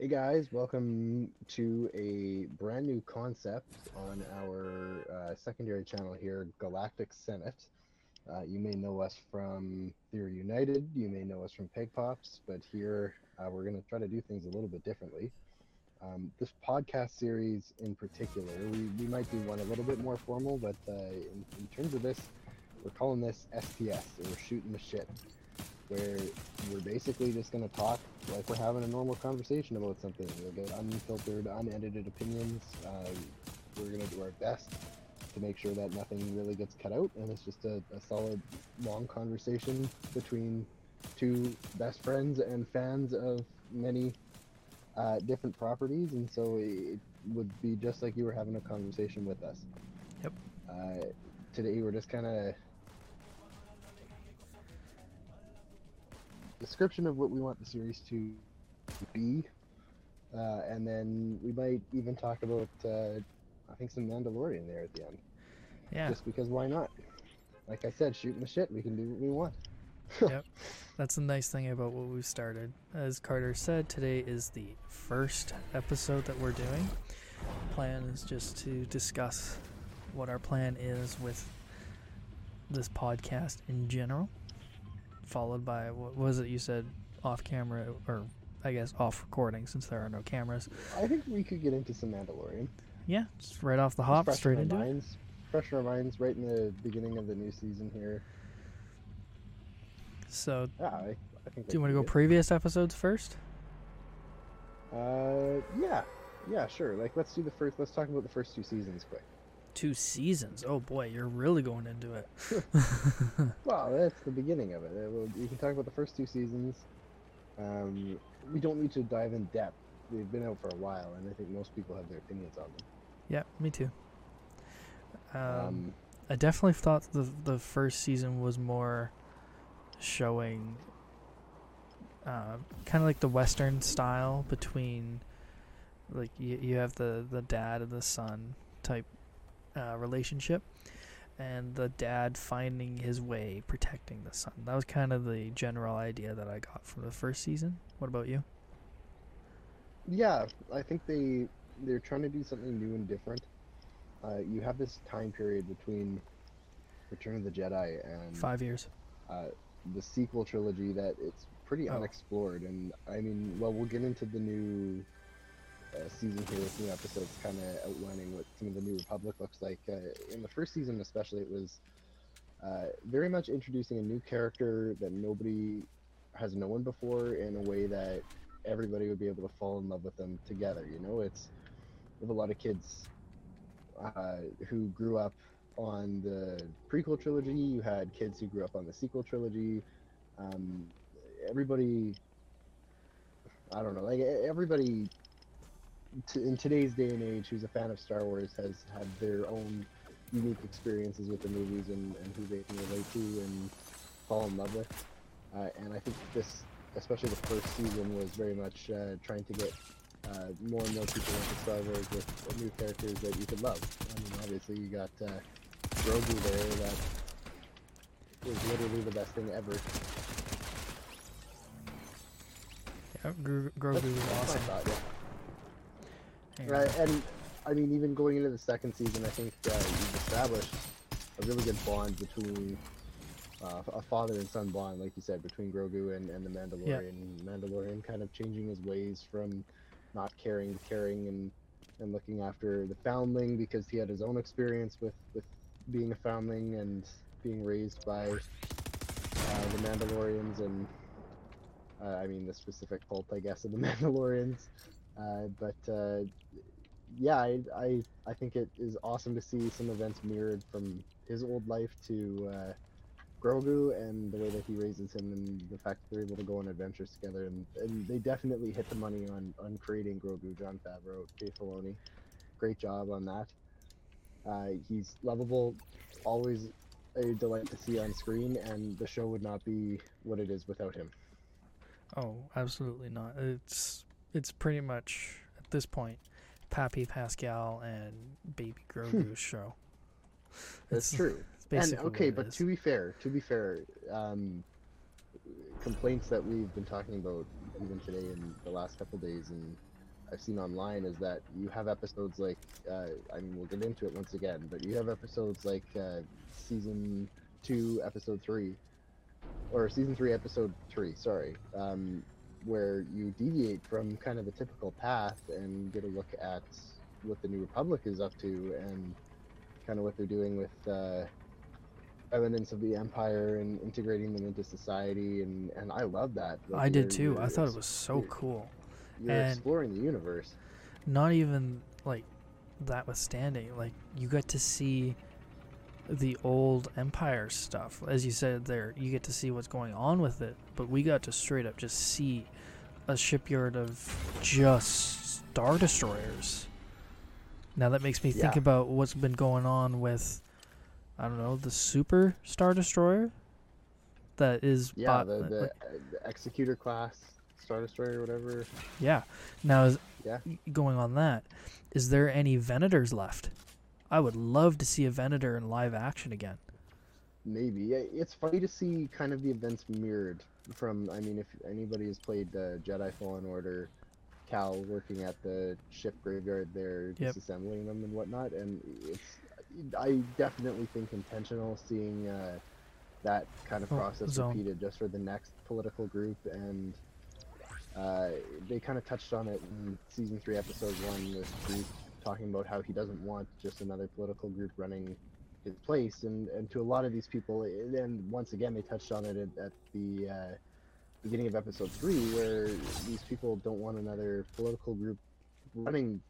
Hey guys, welcome to a brand new concept on our uh, secondary channel here, Galactic Senate. Uh, you may know us from Theory United, you may know us from Peg Pops, but here uh, we're going to try to do things a little bit differently. Um, this podcast series in particular, we, we might do one a little bit more formal, but uh, in, in terms of this, we're calling this STS, or we're Shooting the Shit where we're basically just going to talk like we're having a normal conversation about something. We'll get unfiltered, unedited opinions. Uh, we're going to do our best to make sure that nothing really gets cut out, and it's just a, a solid, long conversation between two best friends and fans of many uh, different properties. And so it would be just like you were having a conversation with us. Yep. Uh, today we're just kind of description of what we want the series to be, uh, and then we might even talk about uh, I think some Mandalorian there at the end. Yeah. Just because why not? Like I said, shooting the shit, we can do what we want. yep. That's the nice thing about what we've started. As Carter said, today is the first episode that we're doing. Plan is just to discuss what our plan is with this podcast in general followed by what was it you said off camera or I guess off recording since there are no cameras. I think we could get into some Mandalorian. Yeah, just right off the hop, fresh straight in into our it. minds, Fresh in our minds, right in the beginning of the new season here. So, Yeah, I, I think. do you want to go previous episodes first? Uh, yeah, yeah, sure. Like, let's do the first. Let's talk about the first two seasons quick. Two seasons. Oh boy, you're really going into it. Well, that's the beginning of it. Uh, well, You can talk about the first two seasons. Um, we don't need to dive in depth. They've been out for a while, and I think most people have their opinions on them. yeah, me too. Um, Um, I definitely thought the the first season was more showing uh, kind of like the western style between like you, you have the the dad and the son type uh, relationship and the dad finding his way protecting the son that was kind of the general idea that i got from the first season what about you yeah, I think they they're trying to do something new and different. Uh, you have this time period between Return of the Jedi and five years uh, the sequel trilogy that it's pretty Oh. unexplored. And I mean, well, we'll get into the new uh, season here with new episodes, kind of outlining what some of the New Republic looks like. Uh, in the first season, especially, it was uh, very much introducing a new character that nobody has known before in a way that everybody would be able to fall in love with them together. You know, it's have a lot of kids uh, who grew up on the prequel trilogy. You had kids who grew up on the sequel trilogy. Um, everybody, I don't know, like everybody t- in today's day and age who's a fan of Star Wars has had their own unique experiences with the movies and, and who they can relate to and fall in love with. Uh, and I think this, especially the first season, was very much uh, trying to get uh, more and more people into Star Wars with new characters that you could love. I mean, obviously you got uh, Grogu there that was literally the best thing ever. yeah, Gro- grogu was awesome thought, yeah. Right, and I mean, even going into the second season, I think uh, you've established a really good bond between uh, a father and son bond, like you said, between Grogu and, and the Mandalorian. Mandalorian kind of changing his ways from not caring to caring and, and looking after the foundling because he had his own experience with, with being a foundling and being raised by uh, the Mandalorians and uh, I mean the specific cult, I guess, of the Mandalorians. Uh, but uh, yeah, I, I I think it is awesome to see some events mirrored from his old life to uh, Grogu and the way that he raises him and the fact that they're able to go on adventures together. And, and they definitely hit the money on, on creating Grogu. Jon Favreau, Dave Filoni, great job on that. Uh, he's lovable, always a delight to see on screen, and the show would not be what it is without him. Oh, absolutely not. It's it's pretty much at this point Pappy Pascal and Baby Grogu's show. That's It's- true. It's basically and okay, but is. to be fair, to be fair, um, complaints that we've been talking about even today in the last couple days, and I've seen online is that you have episodes like uh, I mean we'll get into it once again, but you have episodes like uh, season two, episode three, or season three, episode three. Sorry, um, where you deviate from kind of the typical path and get a look at what the New Republic is up to and kind of what they're doing with uh, evidence of the Empire and integrating them into society. And, and I love that. Like, I did too. I thought it was so cool. You're And- exploring the universe. Not even like that withstanding, like you get to see the old Empire stuff. As you said there, you get to see what's going on with it, but we got to straight up just see a shipyard of just star destroyers. Now that makes me think Yeah. about what's been going on with I don't know, the Super Star Destroyer that is Yeah, bought- the, the, like- the Executor class, Star Destroyer, or whatever. Yeah. Now, is, Yeah. going on that, is there any Venators left? I would love to see a Venator in live action again. Maybe it's funny to see kind of the events mirrored from. I mean, if anybody has played uh, Jedi Fallen Order, Cal working at the ship graveyard there, Yep. disassembling them and whatnot, and it's. I definitely think intentional seeing uh, that kind of Oh, process repeated just for the next political group, and uh, they kind of touched on it in season three, episode one, with Groot talking about how he doesn't want just another political group running his place. And and to a lot of these people and once again they touched on it at, at the uh, beginning of episode three where these people don't want another political group running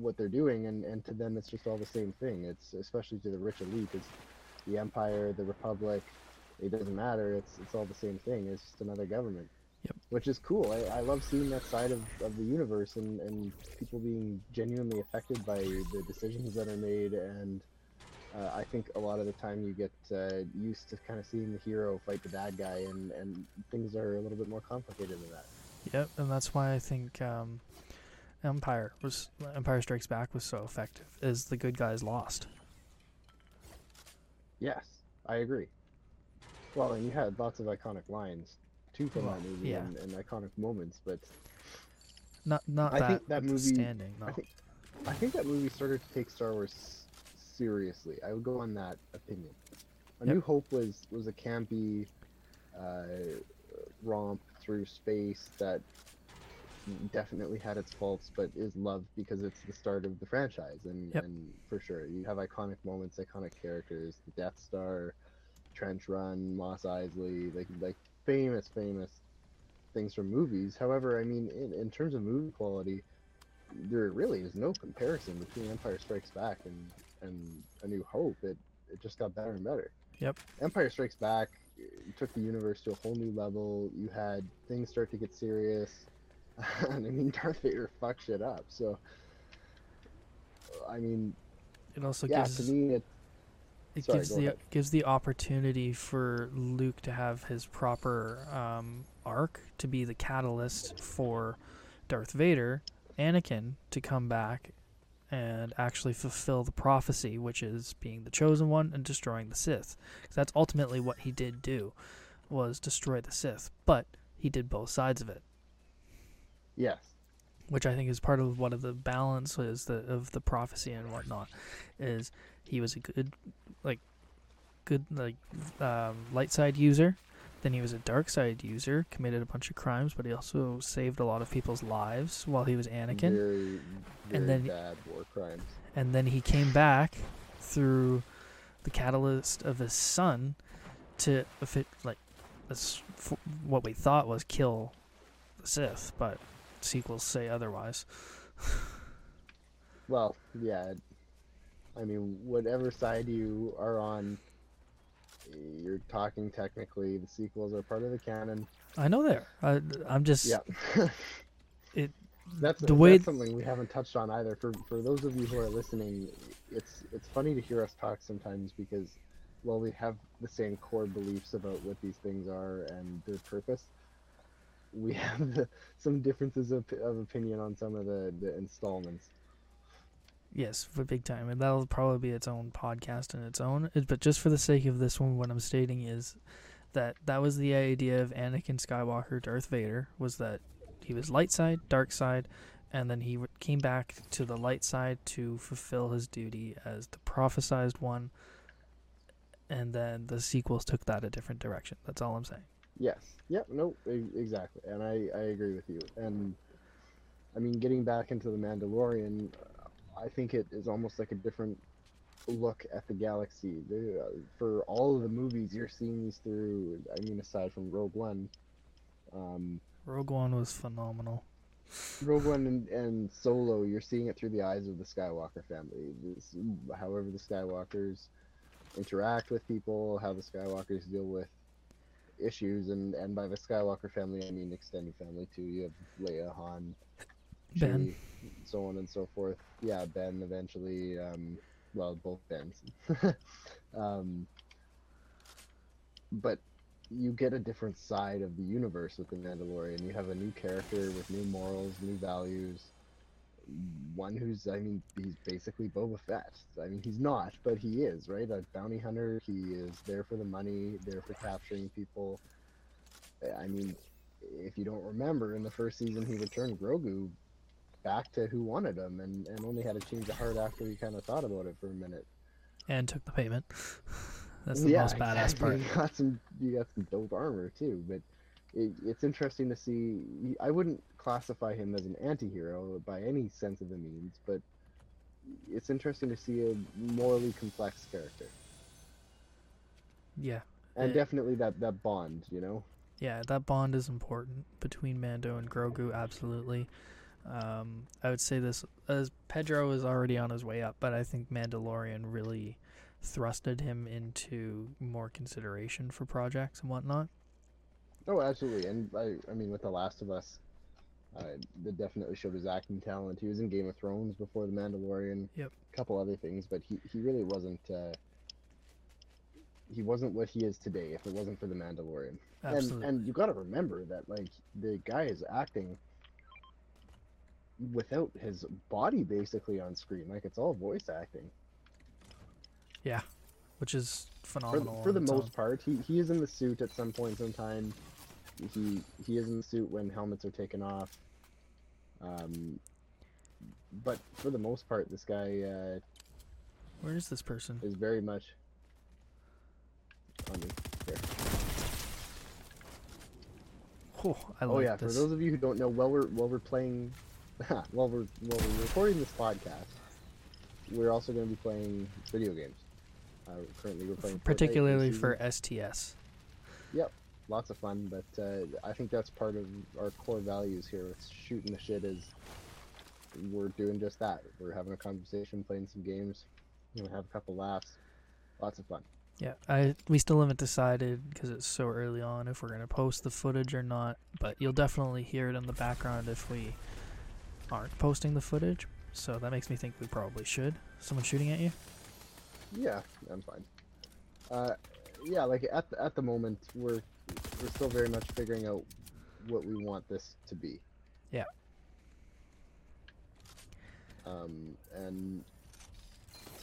what they're doing. And and to them it's just all the same thing. It's especially to the rich elite it's the empire the republic it doesn't matter. It's it's all the same thing. It's just another government Yep. which is cool I, I love seeing that side of, of the universe and and people being genuinely affected by the decisions that are made and uh, I think a lot of the time you get uh, used to kind of seeing the hero fight the bad guy, and, and things are a little bit more complicated than that. Yep, and that's why I think um, Empire was Empire Strikes Back was so effective. Is the good guys lost? Yes, I agree. Well, and you had lots of iconic lines too from Well, that movie yeah. and, and iconic moments, but Not not I that think that movie- standing. No. I think I think that movie started to take Star Wars seriously. I would go on that opinion. A Yep. New Hope was was a campy uh, romp through space that definitely had its faults, but is loved because it's the start of the franchise, and Yep. and for sure you have iconic moments, iconic characters, the Death Star, Trench Run, Mos Eisley, like like famous famous things from movies. However, I mean in, in terms of movie quality, there really is no comparison between Empire Strikes Back and and A New Hope. It it just got better and better. Yep. Empire Strikes Back took the universe to a whole new level. You had things start to get serious, and I mean Darth Vader fucked shit up. So, I mean, It also yeah, gives to me it it sorry, gives the ahead. gives the opportunity for Luke to have his proper um, arc to be the catalyst for Darth Vader, Anakin to come back and actually fulfill the prophecy, which is being the chosen one and destroying the Sith. that's ultimately what he did do, was destroy the Sith. But he did both sides of it, yes, which I think is part of what of the balance is the of the prophecy and whatnot. Is he was a good, like, good like um, light side user. Then he was a dark side user, committed a bunch of crimes, but he also saved a lot of people's lives while he was Anakin. very, very then- bad war crimes. and then he came back through the catalyst of his son to if it like that's what we thought was kill the Sith, but sequels say otherwise. Well, yeah. I mean, whatever side you are on, you're talking technically. The sequels are part of the canon. I know there. I, I'm just Yeah. It- that's the that's way- something we haven't touched on either. For for those of you who are listening, it's it's funny to hear us talk sometimes because while we have the same core beliefs about what these things are and their purpose, we have the, some differences of, of opinion on some of the, the installments. Yes, for big time, and that'll probably be its own podcast in its own. But just for the sake of this one, what I'm stating is that that was the idea of Anakin Skywalker, Darth Vader, was that he was light side, dark side, and then he came back to the light side to fulfill his duty as the prophesized one. And then the sequels took that a different direction. That's all I'm saying. Yes. Yep. No. Exactly. And I I agree with you. And I mean, getting back into the Mandalorian, I think it is almost like a different look at the galaxy. Uh, for all of the movies you're seeing these through, I mean, aside from Rogue One, um, Rogue One was phenomenal. Rogue One and, and Solo, you're seeing it through the eyes of the Skywalker family. This, however, the Skywalkers interact with people, how the Skywalkers deal with issues, and, and by the Skywalker family, I mean extended family too. You have Leia, Han, Ben, so on and so forth. Yeah, Ben eventually. Um, well, both Bens. um, but you get a different side of the universe with the Mandalorian. You have a new character with new morals, new values. One who's, I mean, he's basically Boba Fett. I mean, he's not, but he is, right? A bounty hunter. He is there for the money, there for capturing people. I mean, if you don't remember, in the first season, he returned Grogu back to who wanted him and, and only had to change of heart after he kind of thought about it for a minute. And took the payment. That's the yeah, most badass exactly. part. You got some, you got some dope armor too, but it, it's interesting to see. I wouldn't classify him as an anti-hero by any sense of the means, but it's interesting to see a morally complex character. Yeah. And It- definitely that, that bond, you know? Yeah, that bond is important between Mando and Grogu, absolutely. Um, I would say this as Pedro is already on his way up, but I think Mandalorian really thrusted him into more consideration for projects and whatnot. Oh, absolutely. And I, I mean, with The Last of Us, uh, that definitely showed his acting talent. He was in Game of Thrones before The Mandalorian. Yep. A couple other things, but he, he really wasn't. Uh, he wasn't what he is today if it wasn't for The Mandalorian. Absolutely. And and you got to remember that like the guy is acting without his body basically on screen. Like it's all voice acting. Yeah, which is For, phenomenal. for the its own. most part, he, he is in the suit at some point in time. He he is in the suit when helmets are taken off. Um, but for the most part, this guy uh, Where is this person? is very much on. There. Oh, I Oh like yeah, this. for those of you who don't know, while we're while we're playing, while we're while we're recording this podcast, we're also going to be playing video games. Uh, currently, we're playing particularly for STS. Yep, lots of fun. But uh, I think that's part of our core values here. With shooting the shit is we're doing just that. We're having a conversation, playing some games, you know, have a couple laughs, lots of fun. Yeah, I we still haven't decided because it's so early on if we're gonna post the footage or not. But you'll definitely hear it in the background if we aren't posting the footage. So that makes me think we probably should. Someone shooting at you? Yeah, I'm fine. Uh, yeah, like at the, at the moment, we're we're still very much figuring out what we want this to be. Yeah. Um, and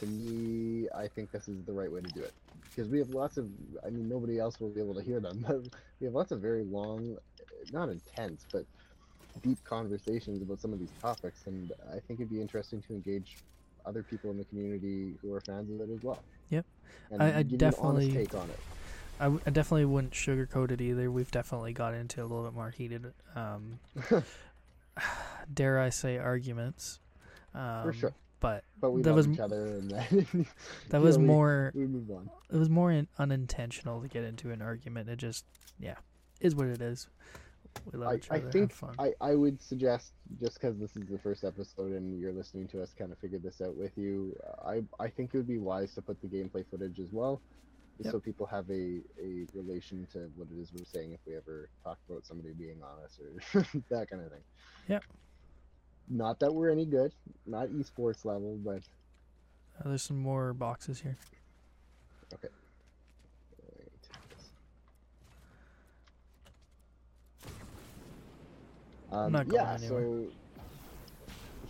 to me, I think this is the right way to do it because we have lots of. I mean, nobody else will be able to hear them, but we have lots of very long, not intense, but deep conversations about some of these topics, and I think it'd be interesting to engage other people in the community who are fans of it as well. Yep. And I- I give you an definitely- take on it. I, w- I definitely wouldn't sugarcoat it either. We've definitely got into a little bit more heated, um, dare I say, arguments. Um, sure. But But we That was each other, and then that was know, we- more. We move on. It was more in, unintentional to get into an argument. It just, yeah, is what it is. We love I, each I think. I, I would suggest just because this is the first episode and you're listening to us kind of figure this out with you. uh, I I think it would be wise to put the gameplay footage as well, Yep. so people have a, a relation to what it is we're saying if we ever talk about somebody being honest or that kind of thing. Yep. Not that we're any good, not esports level, but Uh, there's some more boxes here. Um, not going yeah, anywhere. so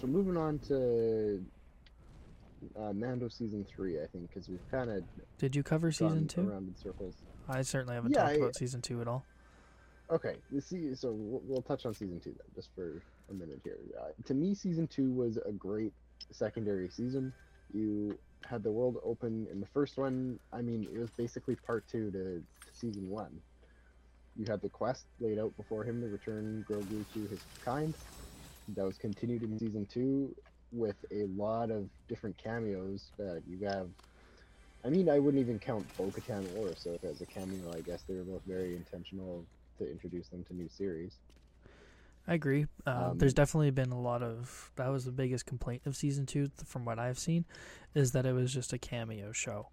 so moving on to uh, Mando season three, I think, because we've kind of Did you cover season two? around in circles. I certainly haven't Yeah, talked I- about season two at all. Okay, see, so we'll, we'll touch on season two then, just for a minute here. Uh, to me, season two was a great secondary season. You had the world open in the first one. I mean, it was basically part two to, to season one. You had the quest laid out before him to return Grogu to his kind. That was continued in season two with a lot of different cameos that you have. I mean, I wouldn't even count Bo-Katan or Ahsoka as a cameo. I guess they were both very intentional to introduce them to new series. I agree. Uh, Um, there's definitely been a lot of that was the biggest complaint of season two, from what I've seen, is that it was just a cameo show.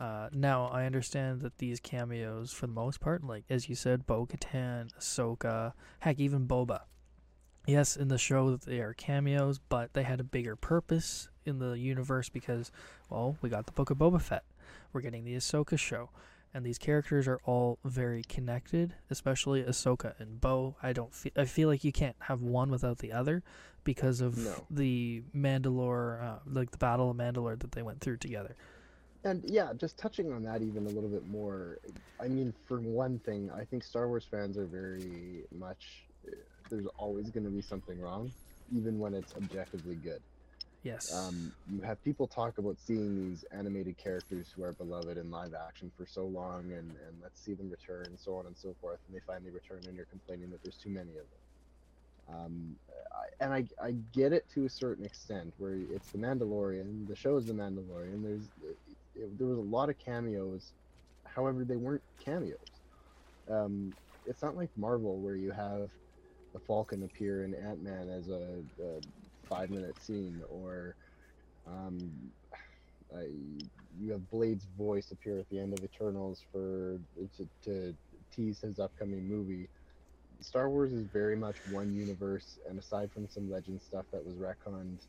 Uh, now I understand that these cameos, for the most part, like as you said, Bo-Katan, Ahsoka, heck, even Boba. Yes, in the show they are cameos, but they had a bigger purpose in the universe because, well, we got the Book of Boba Fett, we're getting the Ahsoka show, and these characters are all very connected, especially Ahsoka and Bo. I don't feel I feel like you can't have one without the other because of No. the Mandalore, uh, like the Battle of Mandalore that they went through together. And yeah, just touching on that even a little bit more. I mean, for one thing, I think Star Wars fans are very much. There's always going to be something wrong, even when it's objectively good. Yes. Um, you have people talk about seeing these animated characters who are beloved in live action for so long, and, and let's see them return, and so on and so forth, and they finally return, and you're complaining that there's too many of them. Um, I, and I, I get it to a certain extent, where it's the Mandalorian, the show is the Mandalorian. There's it, there was a lot of cameos, however, they weren't cameos. Um, it's not like Marvel where you have the Falcon appear in Ant Man as a, a five minute scene, or um, I, you have Blade's voice appear at the end of Eternals for to, to tease his upcoming movie. Star Wars is very much one universe, and aside from some legend stuff that was retconned,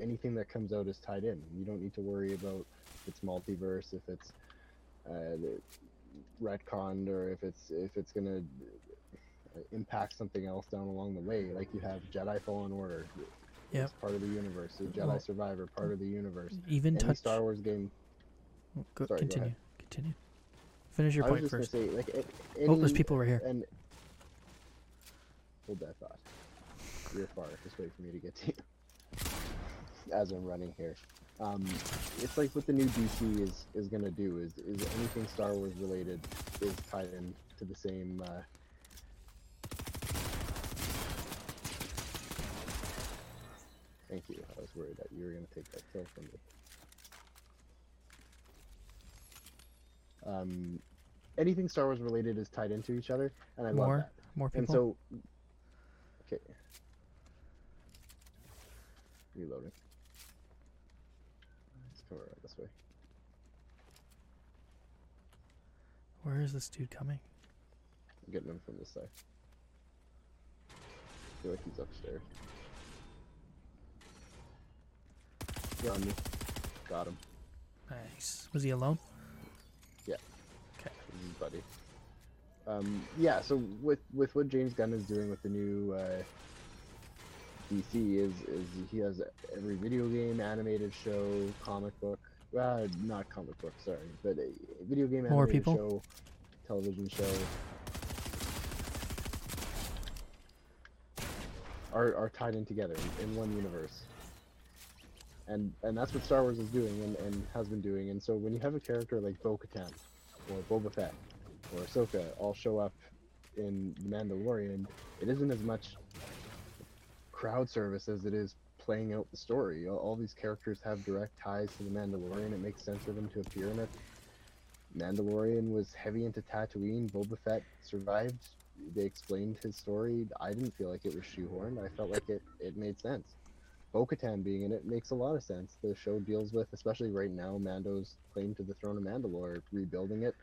anything that comes out is tied in. You don't need to worry about if it's multiverse, if it's uh, retconned, or if it's if it's gonna uh, impact something else down along the way. Like you have Jedi Fallen Order, Yep. it's part of the universe. So Jedi Well- Survivor, part of the universe. even Any touch. Star Wars game. Go, sorry, go continue. ahead. Continue. Finish your I just first. say, like, a- Oh, there's people over here. And hold that thought. You're far. Just wait for me to get to you. As I'm running here, um, it's like what the new DC is is gonna do is is anything Star Wars related is tied in to the same. Uh, Thank you. I was worried that you were gonna take that kill from me. Um, anything Star Wars related is tied into each other, and I love More, that. more And people. so, okay. Reloading. Let's come around this way. Where is this dude coming? I'm getting him from this side. I feel like he's upstairs. On me. Got him. Nice. Was he alone? This is buddy. Um, yeah, so with with what James Gunn is doing with the new uh, DC is is he has every video game, animated show, comic book, well, not comic book, sorry, but a video game, More animated people? show, television show. Are, are tied in together in, in one universe and and that's what Star Wars is doing and, and has been doing. And so when you have a character like Bo-Katan or Boba Fett or Ahsoka all show up in The Mandalorian, it isn't as much crowd service as it is playing out the story. All, all these characters have direct ties to the Mandalorian. It makes sense for them to appear in it. Mandalorian was heavy into Tatooine. Boba Fett survived. They explained his story. I didn't feel like it was shoehorned. I felt like it, it made sense. Bo-Katan being in it makes a lot of sense. The show deals with, especially right now, Mando's claim to the throne of Mandalore, rebuilding it,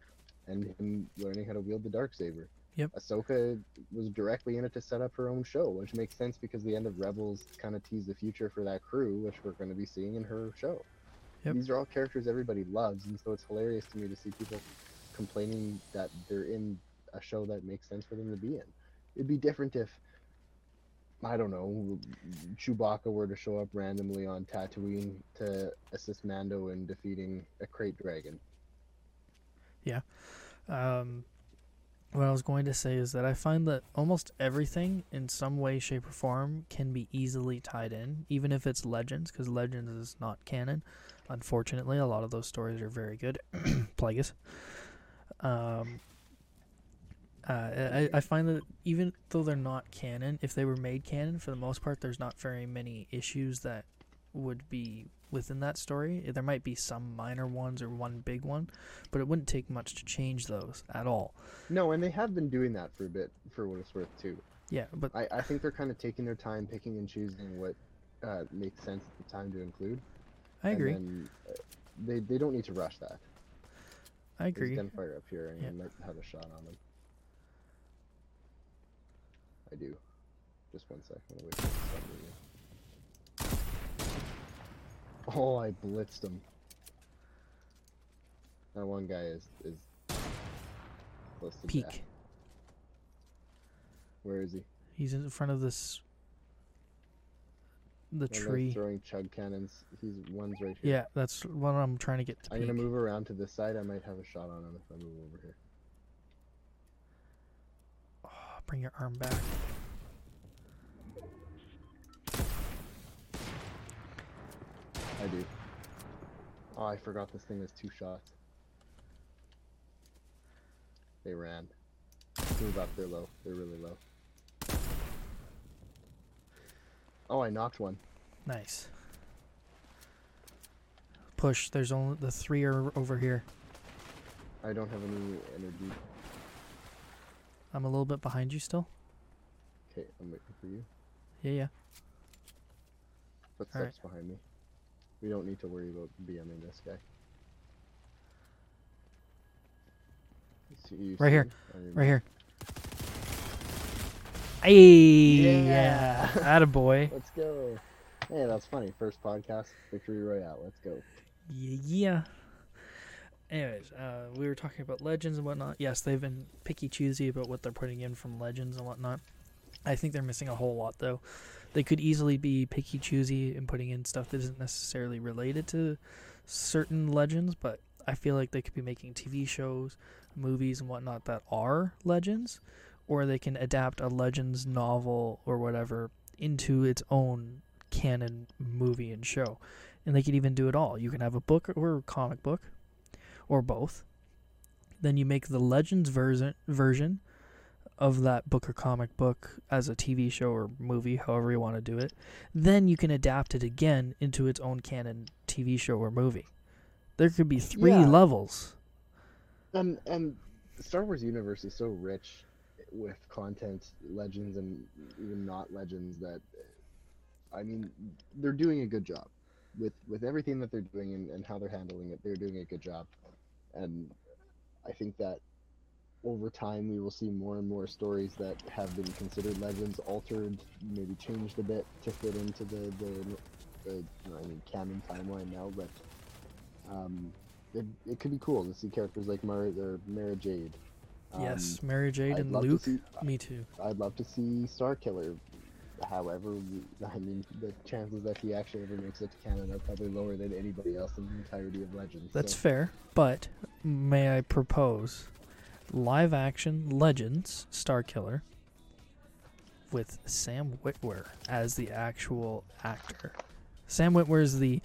and him learning how to wield the dark saber. Yep. Ahsoka was directly in it to set up her own show, which makes sense because the end of Rebels kind of teased the future for that crew, which we're going to be seeing in her show. Yep. These are all characters everybody loves, and so it's hilarious to me to see people complaining that they're in a show that makes sense for them to be in. It'd be different if I don't know, Chewbacca were to show up randomly on Tatooine to assist Mando in defeating a krayt dragon. Yeah. Um, what I was going to say is that I find that almost everything in some way, shape, or form can be easily tied in, even if it's Legends, because Legends is not canon. Unfortunately, a lot of those stories are very good. Plagueis. Um, uh, I, I find that even though they're not canon, if they were made canon, for the most part, there's not very many issues that would be within that story. There might be some minor ones or one big one, but it wouldn't take much to change those at all. No, and they have been doing that for a bit, for what it's worth, too. Yeah, but I, I think they're kind of taking their time, picking and choosing what uh, makes sense at the time to include. I agree. then, uh, they they don't need to rush that. I There's agree. gunfire up here, and Yeah. I might have a shot on them. I do. Just one second. Oh, I blitzed him. That one guy is is close to death. Peak. Where is he? He's in front of this. The guy's tree. throwing chug cannons. He's one's right here. Yeah, that's what I'm trying to get to. I'm gonna peek. move around to this side. I might have a shot on him if I move over here. Oh, bring your arm back. I do. Oh, I forgot this thing has two shots. They ran. Move up, they're low. They're really low. Oh, I knocked one. Nice. Push. There's only the three are over here. I don't have any energy. I'm a little bit behind you still. Okay, I'm waiting for you. Yeah, yeah. Footsteps behind me. We don't need to worry about BMing this guy. See, Right see here. him? I mean, Right here. Hey, Yeah. yeah. Attaboy. Let's go. Hey, that's funny. First podcast, Victory Royale. Let's go. Yeah, yeah. Anyways, uh, we were talking about legends and whatnot. Yes, they've been picky choosy about what they're putting in from legends and whatnot. I think they're missing a whole lot though. They could easily be picky choosy and putting in stuff that isn't necessarily related to certain legends, but I feel like they could be making TV shows, movies, and whatnot that are legends, or they can adapt a legends novel or whatever into its own canon movie and show and they could even do it all. You can have a book or a comic book, or both. Then you make the Legends version version of that book or comic book as a TV show or movie, however you want to do it. Then you can adapt it again into its own canon TV show or movie. There could be three Yeah. levels. And and Star Wars universe is so rich with content, legends, and even not legends that I mean they're doing a good job with with everything that they're doing and, and how they're handling it. They're doing a good job, and I think that over time we will see more and more stories that have been considered legends altered, maybe changed a bit to fit into the the, the I mean canon timeline now, but. Um, it, it could be cool to see characters like Mara or Mara Jade. Um, yes, Mara Jade I'd and love to Luke. see- Me too. I'd love to see Star Killer. However, I mean, the chances that he actually ever makes it to canon are probably lower than anybody else in the entirety of Legends. That's so. fair, but may I propose live action Legends Star Killer with Sam Witwer as the actual actor. Sam Witwer is the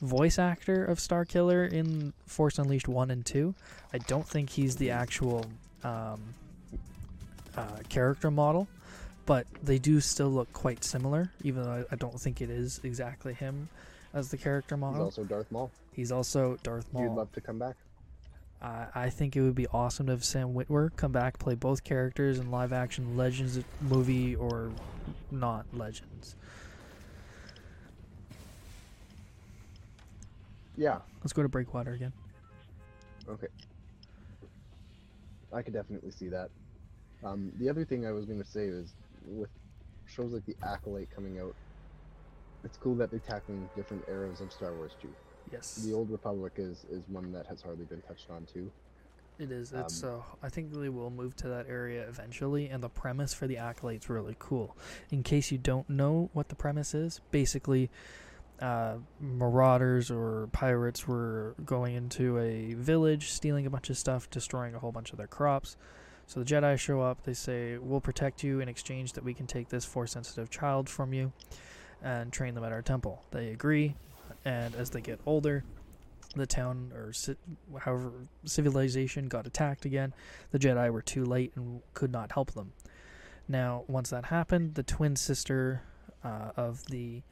voice actor of Star Killer in Force Unleashed 1 and 2. I don't think he's the actual um, uh, character model, but they do still look quite similar, even though I, I don't think it is exactly him as the character model. He's also Darth Maul. He's also Darth Maul. You'd love to come back. I I think it would be awesome to have Sam Witwer come back, play both characters in live action Legends movie or not Legends. Yeah, Let's go to Breakwater again. okay. I could definitely see that. Um, the other thing I was going to say is with shows like The Acolyte coming out, it's cool that they're tackling different eras of Star Wars too. Yes, The Old Republic is, is one that has hardly been touched on too. it is. It's um, uh, I think they will move to that area eventually, and the premise for the Acolyte's really cool. In case you don't know what the premise is, basically, uh, marauders or pirates were going into a village, stealing a bunch of stuff, destroying a whole bunch of their crops. So the Jedi show up. They say, "We'll protect you in exchange that we can take this Force-sensitive child from you, and train them at our temple." They agree, and as they get older, the town or ci- however civilization got attacked again. The Jedi were too late and could not help them. Now, once that happened, the twin sister uh, of the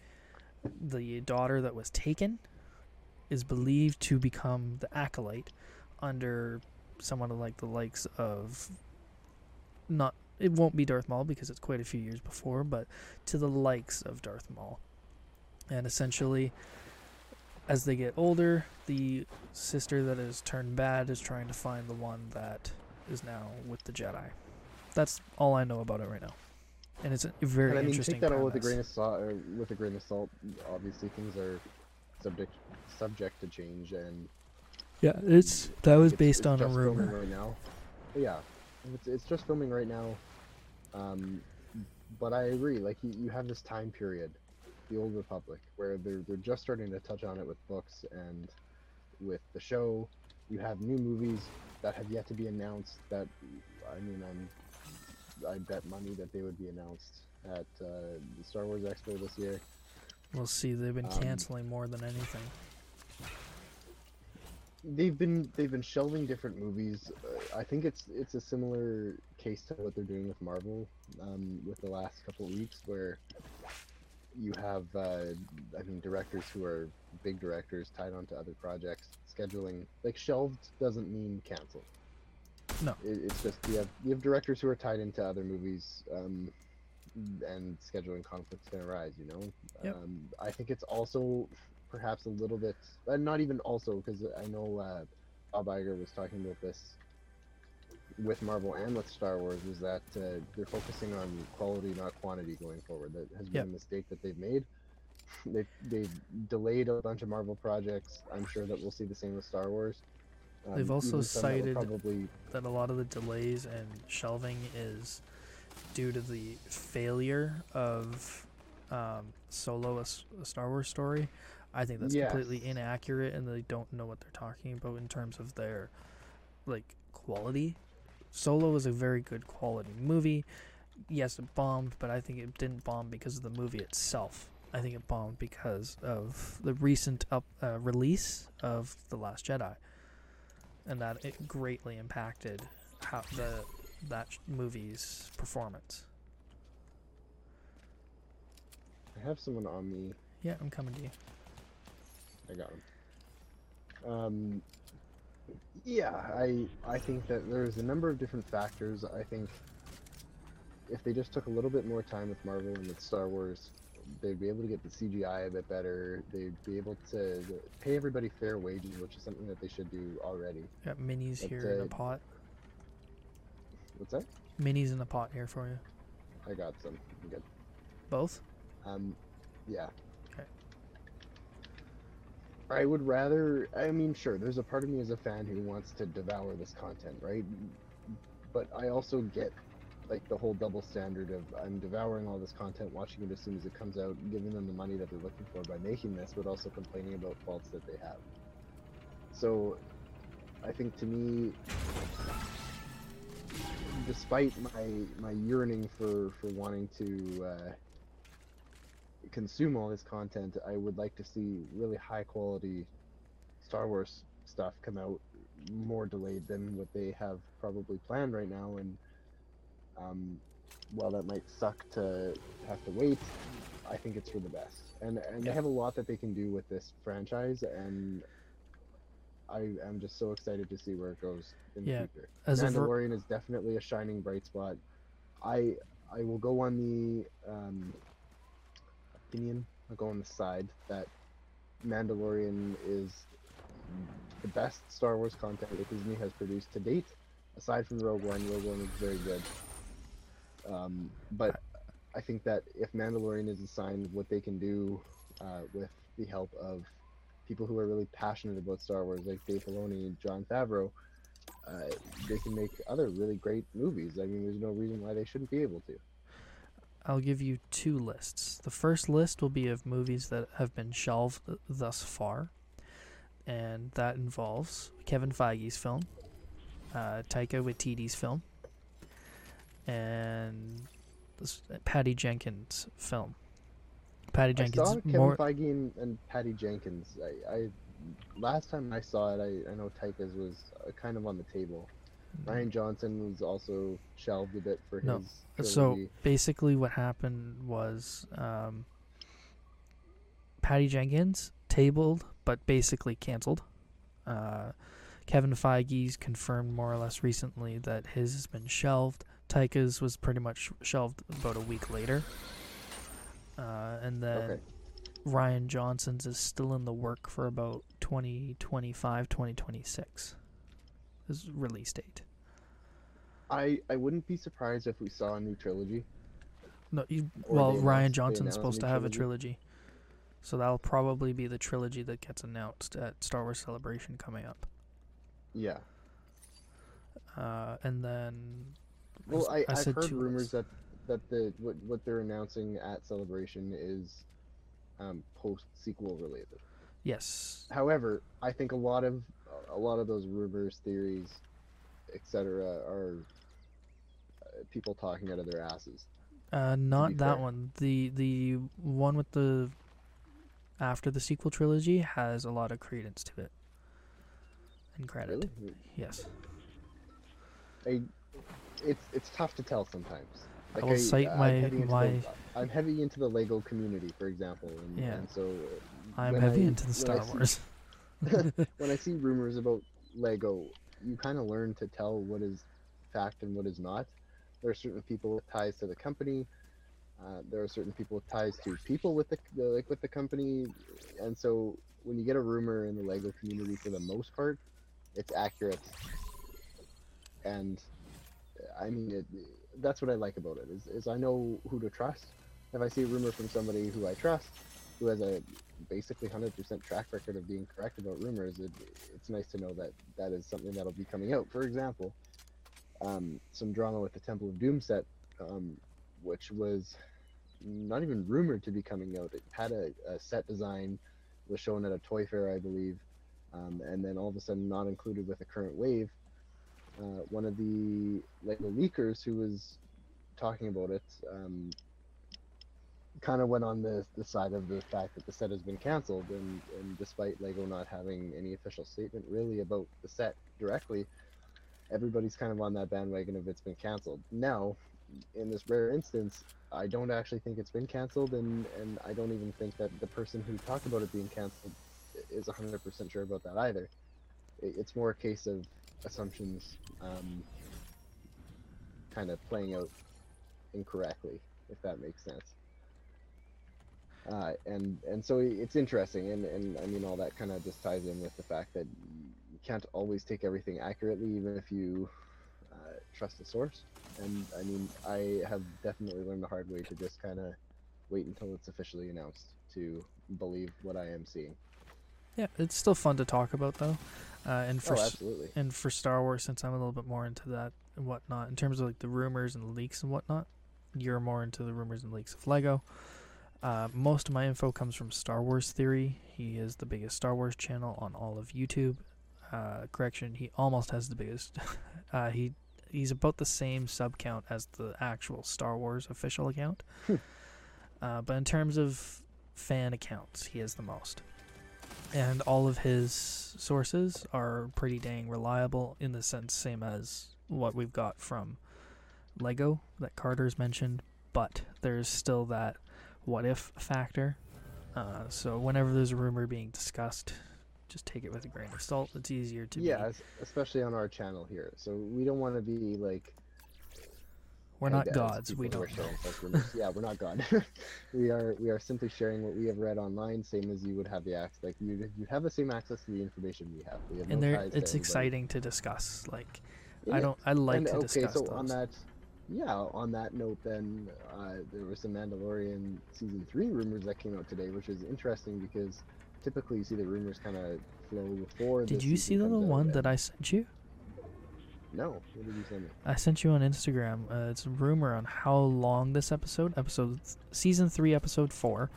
the daughter that was taken is believed to become the acolyte under someone like the likes of not it won't be Darth Maul because it's quite a few years before, but to the likes of Darth Maul. And essentially as they get older, the sister that is turned bad is trying to find the one that is now with the Jedi. That's all I know about it right now. And it's a very and I mean, interesting take that all with a grain of salt. Or with a grain of salt. Obviously, things are subject subject to change, and Yeah, it's that was it's- based it's on a rumor. right now. Yeah, it's it's just filming right now. Um, but I agree. Like you, you have this time period, the Old Republic, where they're they're just starting to touch on it with books and with the show. You have new movies that have yet to be announced. That I mean, I'm I bet money that they would be announced at uh, the Star Wars Expo this year. We'll see. They've been Um, canceling more than anything. they've been they've been shelving different movies. Uh, I think it's it's a similar case to what they're doing with Marvel um, with the last couple of weeks, where you have uh, I mean directors who are big directors tied onto other projects. Scheduling like shelved doesn't mean canceled. No. it, it's just you have you have directors who are tied into other movies. Um, and scheduling conflicts can arise, you know. Yep. Um, I think it's also perhaps a little bit, uh, not even also, because I know uh, Bob Iger was talking about this with Marvel and with Star Wars, is that uh, they're focusing on quality, not quantity, going forward. That has been Yep. a mistake that they've made. They've they've delayed a bunch of Marvel projects. I'm sure that we'll see the same with Star Wars. Um, They've also some that cited- probably that a lot of the delays and shelving is due to the failure of um, Solo, a Star Wars story. I think that's completely inaccurate, and they don't know what they're talking about in terms of their like quality. Solo is a very good quality movie. Yes, it bombed, but I think it didn't bomb because of the movie itself. I think it bombed because of the recent up uh, release of the Last Jedi, and that it greatly impacted how the that movie's performance. I have someone on me. Yeah, I'm coming to you. I got him. Um, yeah, I I think that there's a number of different factors. I think if they just took a little bit more time with Marvel and with Star Wars, they'd be able to get the CGI a bit better. They'd be able to pay everybody fair wages, which is something that they should do already. Got minis But, here in uh, a pot. What's that? Minis in a pot here for you. I got some. I'm good. Both. Um, yeah. I would rather. I mean, sure. There's a part of me as a fan who wants to devour this content, right? But I also get like the whole double standard of I'm devouring all this content, watching it as soon as it comes out, giving them the money that they're looking for by making this, but also complaining about faults that they have. So, I think to me, despite my my yearning for for wanting to uh, consume all this content, I would like to see really high quality Star Wars stuff come out more delayed than what they have probably planned right now. And um, while that might suck to have to wait, I think it's for the best. And and they have a lot that they can do with this franchise, and I am just so excited to see where it goes in Yeah, the future. As a ver- is definitely a shining bright spot. I I will go on the um, opinion. I'll go on the side that Mandalorian is the best Star Wars content that Disney has produced to date, aside from Rogue One. Rogue One was very good. Um, but I think that if Mandalorian is a sign of what they can do uh, with the help of people who are really passionate about Star Wars, like Dave Filoni and Jon Favreau, uh, they can make other really great movies. I mean, there's no reason why they shouldn't be able to. I'll give you two lists. The first list will be of movies that have been shelved thus far, and that involves Kevin Feige's film, uh, Taika Waititi's film, and this Patty Jenkins film. Patty I Jenkins saw Kevin more Feige and, and Patty Jenkins. I, I last time I saw it, I, I know Taika's was uh, kind of on the table. Rian Johnson was also shelved a bit for No, his So basically, what happened was um, Patty Jenkins tabled, but basically canceled. Uh, Kevin Feige's confirmed more or less recently that his has been shelved. Taika's was pretty much shelved about a week later. Uh, and then Okay. Rian Johnson's is still in the work for about 2025, 2026. His release date. I I wouldn't be surprised if we saw a new trilogy. No, you, well, Rian Johnson's supposed to have a trilogy. trilogy, so that'll probably be the trilogy that gets announced at Star Wars Celebration coming up. Yeah. Uh, and then, Well, I, I I've said heard two rumors that that the what what they're announcing at Celebration is um, post sequel related. yes, However, I think a lot of a lot of those rumors, theories, etc., are uh, people talking out of their asses. uh, not that fair. one. The the one with the after the sequel trilogy has a lot of credence to it and credit. Really, Yes, I, it's it's tough to tell sometimes. I will cite I'm my- heavy into my- The, I'm heavy into the Lego community, for example, and, Yeah. and so uh, I'm heavy I- into the I Star see- Wars. when I see rumors about Lego, you kind of learn to tell what is fact and what is not. There are certain people with ties to the company. Uh, there are certain people with ties to people with the, the like with the company, and so when you get a rumor in the Lego community, for the most part, it's accurate. And I mean, it, that's what I like about it is, is I know who to trust. If I see a rumor from somebody who I trust, who has a basically 100% track record of being correct about rumors, it, it's nice to know that that is something that'll be coming out. For example, um, some drama with the Temple of Doom set, um, which was not even rumored to be coming out. It had a, a set design, was shown at a toy fair, I believe, um, and then all of a sudden not included with the current wave. Uh, one of the Lego leakers who was talking about it um, kind of went on the, the side of the fact that the set has been canceled, and, and despite Lego not having any official statement really about the set directly, everybody's kind of on that bandwagon of it's been canceled. Now, in this rare instance, I don't actually think it's been canceled, and, and I don't even think that the person who talked about it being canceled is 100% sure about that either. It, it's more a case of assumptions um, kind of playing out incorrectly, if that makes sense. Uh, and and so it's interesting, and, and I mean all that kind of just ties in with the fact that you can't always take everything accurately, even if you uh, trust the source. And I mean, I have definitely learned the hard way to just kind of wait until it's officially announced to believe what I am seeing. yeah, it's still fun to talk about though. Uh, and for oh, absolutely. and for Star Wars, since I'm a little bit more into that and whatnot, in terms of like the rumors and leaks and whatnot, you're more into the rumors and leaks of Lego. Uh, most of my info comes from Star Wars Theory. He is the biggest Star Wars channel on all of YouTube. Uh, correction, he almost has the biggest. uh, he he's about the same sub count as the actual Star Wars official account. uh, but in terms of fan accounts, he has the most and all of his sources are pretty dang reliable in the sense same as what we've got from Lego that Carter's mentioned, but there's still that what if factor. Uh, so whenever there's a rumor being discussed, just take it with a grain of salt. It's easier to yeah, be. especially on our channel here. So we don't want to be like We're not gods. We don't know. sharing false rumors. yeah, we're not God. we are we are simply sharing what we have read online, same as you would have the access. Like you you have the same access to the information we have. We have And no there, it's exciting to discuss. Like Yeah, I don't. I like and, to okay, discuss so those. on that, yeah, on that note, then uh, there was some Mandalorian season three rumors that came out today, which is interesting because typically you see the rumors kind of flow before. Did you see the one that I sent you? No, what did you send me? I sent you on Instagram. Uh, it's a rumor on how long this episode, episode season three, episode four.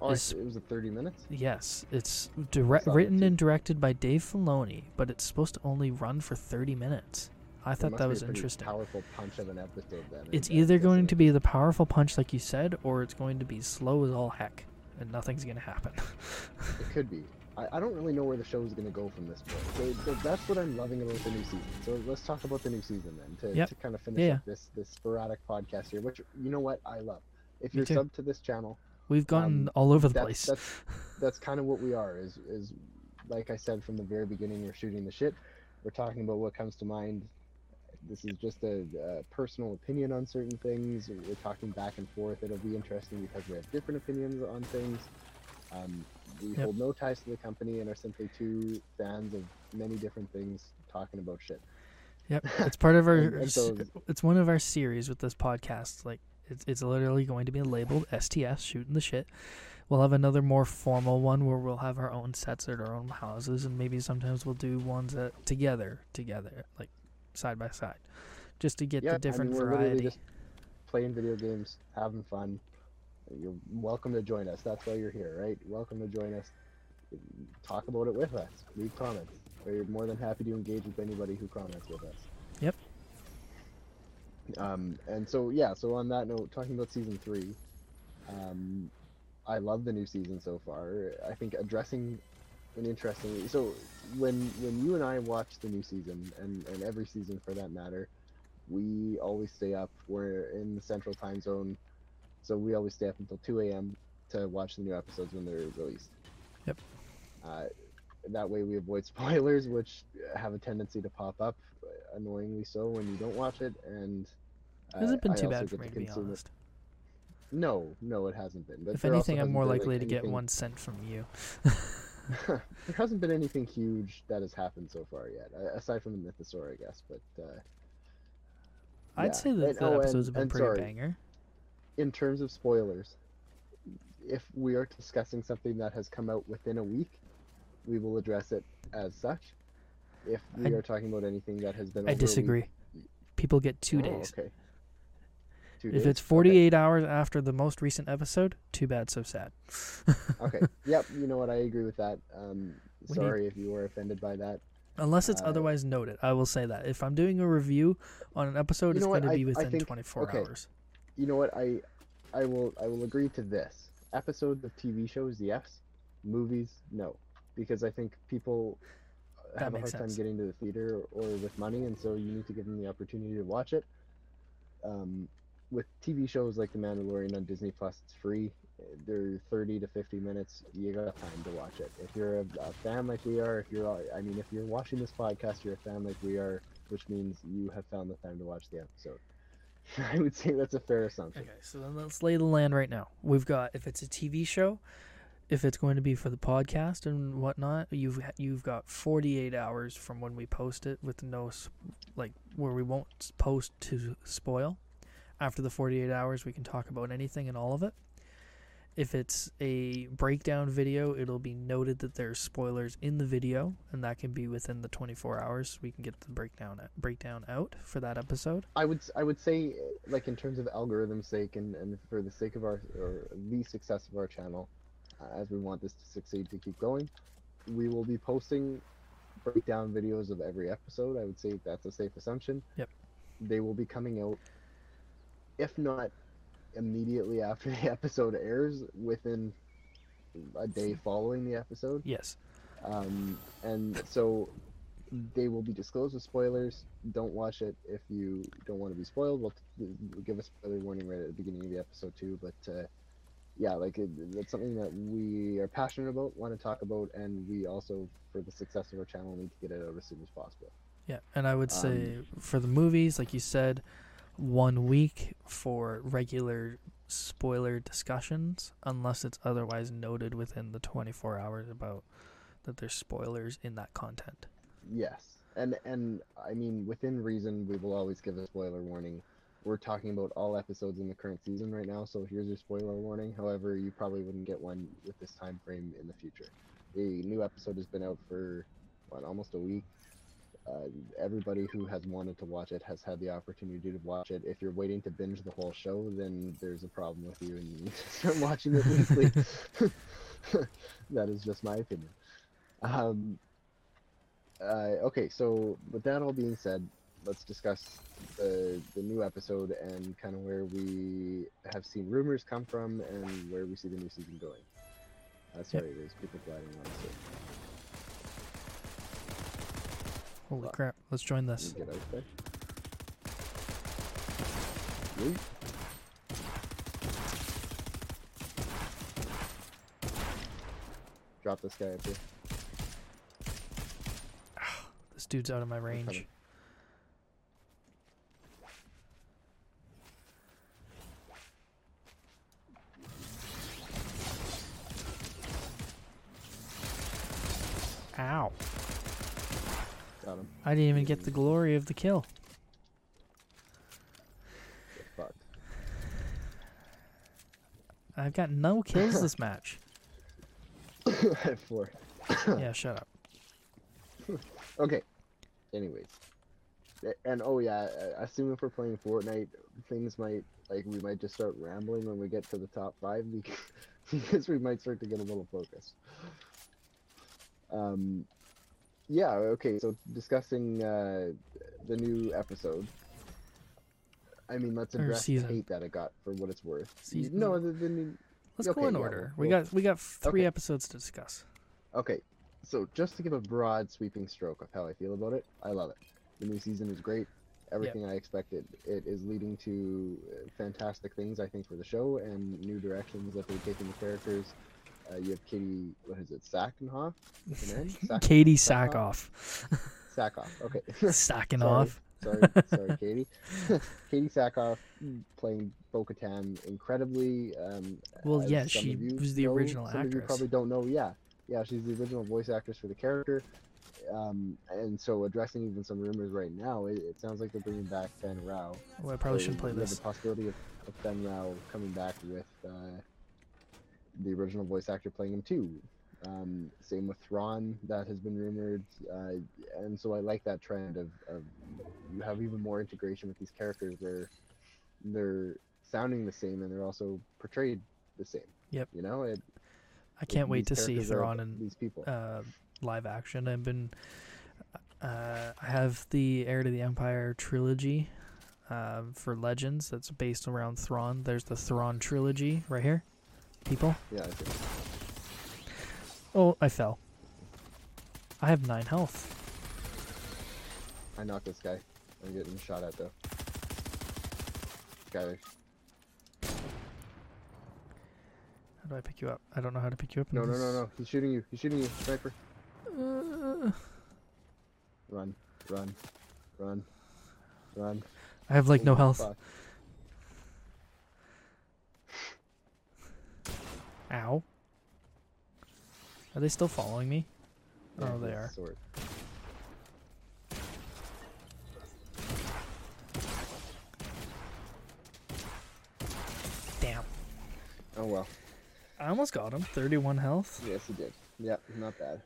Oh, Is- it was a thirty minutes. Yes, it's direct, written too. and directed by Dave Filoni, but it's supposed to only run for thirty minutes. I thought that was interesting. Powerful punch of an episode. Then. It's either going to be the powerful punch, like you said, or it's going to be slow as all heck, and nothing's going to happen. It could be. I, I don't really know where the show is going to go from this point. So, so that's what I'm loving about the new season. So let's talk about the new season then, to, Yep. to kind of finish Yeah, up this this sporadic podcast here. Which you know what I love. If Me you're too. sub to this channel, We've gotten Um, all over the that's, place. That's that's kind of what we are. Is is like I said from the very beginning, we're shooting the shit. We're talking about what comes to mind. This is just a, a personal opinion on certain things. We're talking back and forth. It'll be interesting because we have different opinions on things. Um, we Yep. hold no ties to the company and are simply two fans of many different things talking about shit. Yep, it's part of our. And- and so- it's one of our series with this podcast. Like, it's it's literally going to be labeled STS, shooting the shit. We'll have another more formal one where we'll have our own sets at our own houses, and maybe sometimes we'll do ones that together, together, like side by side, just to get yeah, the different I mean, we're variety. just playing video games, having fun. You're welcome to join us. That's why you're here, right? Welcome to join us. Talk about it with us. Leave comments. We're more than happy to engage with anybody who comments with us. Yep. Um, and so yeah, so on that note, talking about season three, um, I love the new season so far. I think addressing an interesting. So when when you and I watch the new season, and and every season for that matter, we always stay up. We're in the central time zone, so we always stay up until 2 a.m. to watch the new episodes when they're released. Yep. Uh, that way we avoid spoilers, which have a tendency to pop up, annoyingly so, when you don't watch it. And uh, Hasn't been too bad for me, to to be consume it. honest. No, no, it hasn't been. But If anything, I'm more like, likely to get one sent from you. there hasn't been anything huge that has happened so far yet, aside from the Mythosaur, I guess. But uh, I'd yeah. say that And- the oh, and- have been pretty sorry, banger. in terms of spoilers, if we are discussing something that has come out within a week, we will address it as such. If we I- are talking about anything that has been, I a week- disagree. People get two Oh, days. Okay. Two If it's 48 hours after the most recent episode, too bad, so sad. Okay. okay. Yep. You know what? I agree with that. Um, We need- sorry if you were offended by that. Unless it's Uh, otherwise noted, I will say that. If I'm doing a review on an episode, it's going to be within think- 24 okay. hours. You know what? I, I will. I will agree to this. Episodes of TV shows, yes. Movies, no, because I think people That have a hard time getting to the theater or with money, and so you need to give them the opportunity to watch it. Um, with TV shows like The Mandalorian on Disney Plus, it's free. They're 30 to 50 minutes. You got time to watch it. If you're a, a fan like we are, if you're, I mean, if you're watching this podcast, you're a fan like we are, which means you have found the time to watch the episode. I would say that's a fair assumption. Okay, so then let's lay the land right now. We've got if it's a TV show, if it's going to be for the podcast and whatnot, you've you've got 48 hours from when we post it with no like where we won't post to spoil. After the 48 hours, we can talk about anything and all of it. If it's a breakdown video, it'll be noted that there's spoilers in the video, and that can be within the 24 hours. We can get the breakdown breakdown out for that episode. I would I would say like in terms of algorithm's sake and, and for the sake of our or the success of our channel, uh, as we want this to succeed to keep going, we will be posting breakdown videos of every episode. I would say that's a safe assumption. Yep. They will be coming out, if not immediately after the episode airs, within a day following the episode. Yes. Um, and so they will be disclosed with spoilers. Don't watch it if you don't want to be spoiled. We'll, we'll give a spoiler warning right at the beginning of the episode too. But uh, yeah, like it, it's something that we are passionate about, want to talk about, and we also, for the success of our channel, need to get it out as soon as possible. Yeah, and I would say Um, for the movies, like you said, one week for regular spoiler discussions, unless it's otherwise noted within the 24 hours about that there's spoilers in that content. Yes, and and I mean within reason, we will always give a spoiler warning. We're talking about all episodes in the current season right now, so here's your spoiler warning. However, you probably wouldn't get one with this time frame in the future. The new episode has been out for what almost a week. Uh, everybody who has wanted to watch it has had the opportunity to watch it. If you're waiting to binge the whole show, then there's a problem with you, and you need to start watching it weekly. that is just my opinion. Um, uh, okay, so with that all being said, let's discuss the the new episode and kind of where we have seen rumors come from and where we see the new season going. Uh, sorry, there's people gliding on us. Holy crap! Let's join this. Get out there. Yeet. Drop this guy up here. This dude's out of my range. coming. Ow! Got him. I didn't even get the glory of the kill. Fucked. I've got no kills this match. I have four. Yeah, shut up. Okay. Anyways. And oh yeah, assume if we're playing Fortnite, things might like we might just start rambling when we get to the top five because, because we might start to get a little focused. Um, yeah. Okay. So discussing uh, the new episode. I mean, let's address the hate that it got for what it's worth. Season. No, the, the new. Let's Okay, go in yeah, order. we'll- we got we got three Okay. episodes to discuss. Okay, so just to give a broad sweeping stroke of how I feel about it, I love it. The new season is great. Everything I expected. It is leading to uh, fantastic things, I think, for the show and new directions that they're taking the characters. Uh, you have Katee, what is it, Sackhoff? With an N? Sack- Katee Sackhoff? Sackoff. Okay. Sacking Sorry. off. sorry, sorry, Katee. Katee Sackhoff playing Bo-Katan incredibly. Um, Well, yeah, she was the know, original some of you probably don't know. Yeah, yeah, she's the original voice actress for the character. Um, and so addressing even some rumors right now, it, it sounds like they're bringing back Ben Rao. Well, I probably So shouldn't play this. the possibility of, of Ben Rao coming back with uh, the original voice actor playing him too. Um, same with Thrawn, that has been rumored, uh, and so I like that trend of, of you have even more integration with these characters where they're sounding the same and they're also portrayed the same. Yep. You know, it, I can't wait to see Thrawn and these people. uh, live action. I've been, uh, I have the Heir to the Empire trilogy uh, for Legends that's based around Thrawn. There's the Thrawn trilogy right here, people. yeah, I think. Oh, I fell. I have nine health. I knocked this guy. I'm getting shot at though. Skyler. How do I pick you up? I don't know how to pick you up. No, no, no, no. He's shooting you. He's shooting you. Sniper. Uh, Run, run, run, run. I have like no Oh, health. fuck. Ow. Are they still following me? Yeah, Oh, they are. Sword. Damn. Oh well. I almost got him. 31 health. Yes, he did. Yeah, not bad.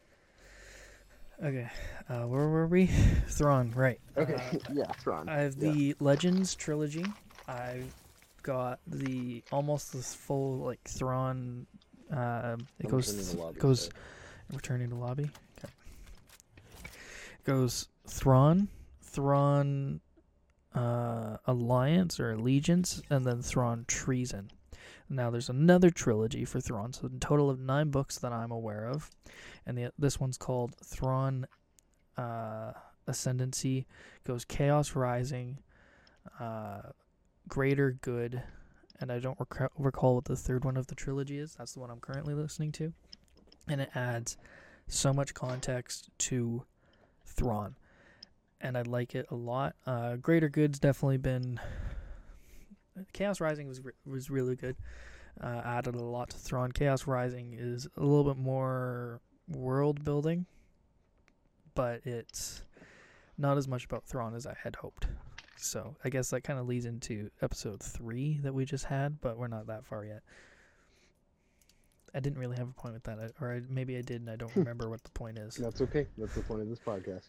Okay. Uh, where were we? Thrawn, right. Okay. Uh, yeah, Thrawn. I have Yeah. the Legends trilogy. I've got the almost this full like Thrawn. Uh, it I'm goes th- goes returning to lobby. Okay. It goes Thrawn, Thrawn, uh, Alliance or Allegiance, and then Thrawn Treason. Now there's another trilogy for Thrawn, so a total of nine books that I'm aware of, and the, this one's called Thrawn uh, Ascendancy. Goes Chaos Rising, uh, Greater Good, and I don't rec- recall what the third one of the trilogy is. That's the one I'm currently listening to, and it adds so much context to Thrawn, and I like it a lot. Uh, Greater Good's definitely been. Chaos Rising was re- was really good. Uh, added a lot to Thrawn. Chaos Rising is a little bit more world building, but it's not as much about Thrawn as I had hoped. So I guess that kind of leads into episode three that we just had, but we're not that far yet. I didn't really have a point with that, I- or I, maybe I did, and I don't remember what the point is. That's okay. That's the point of this podcast.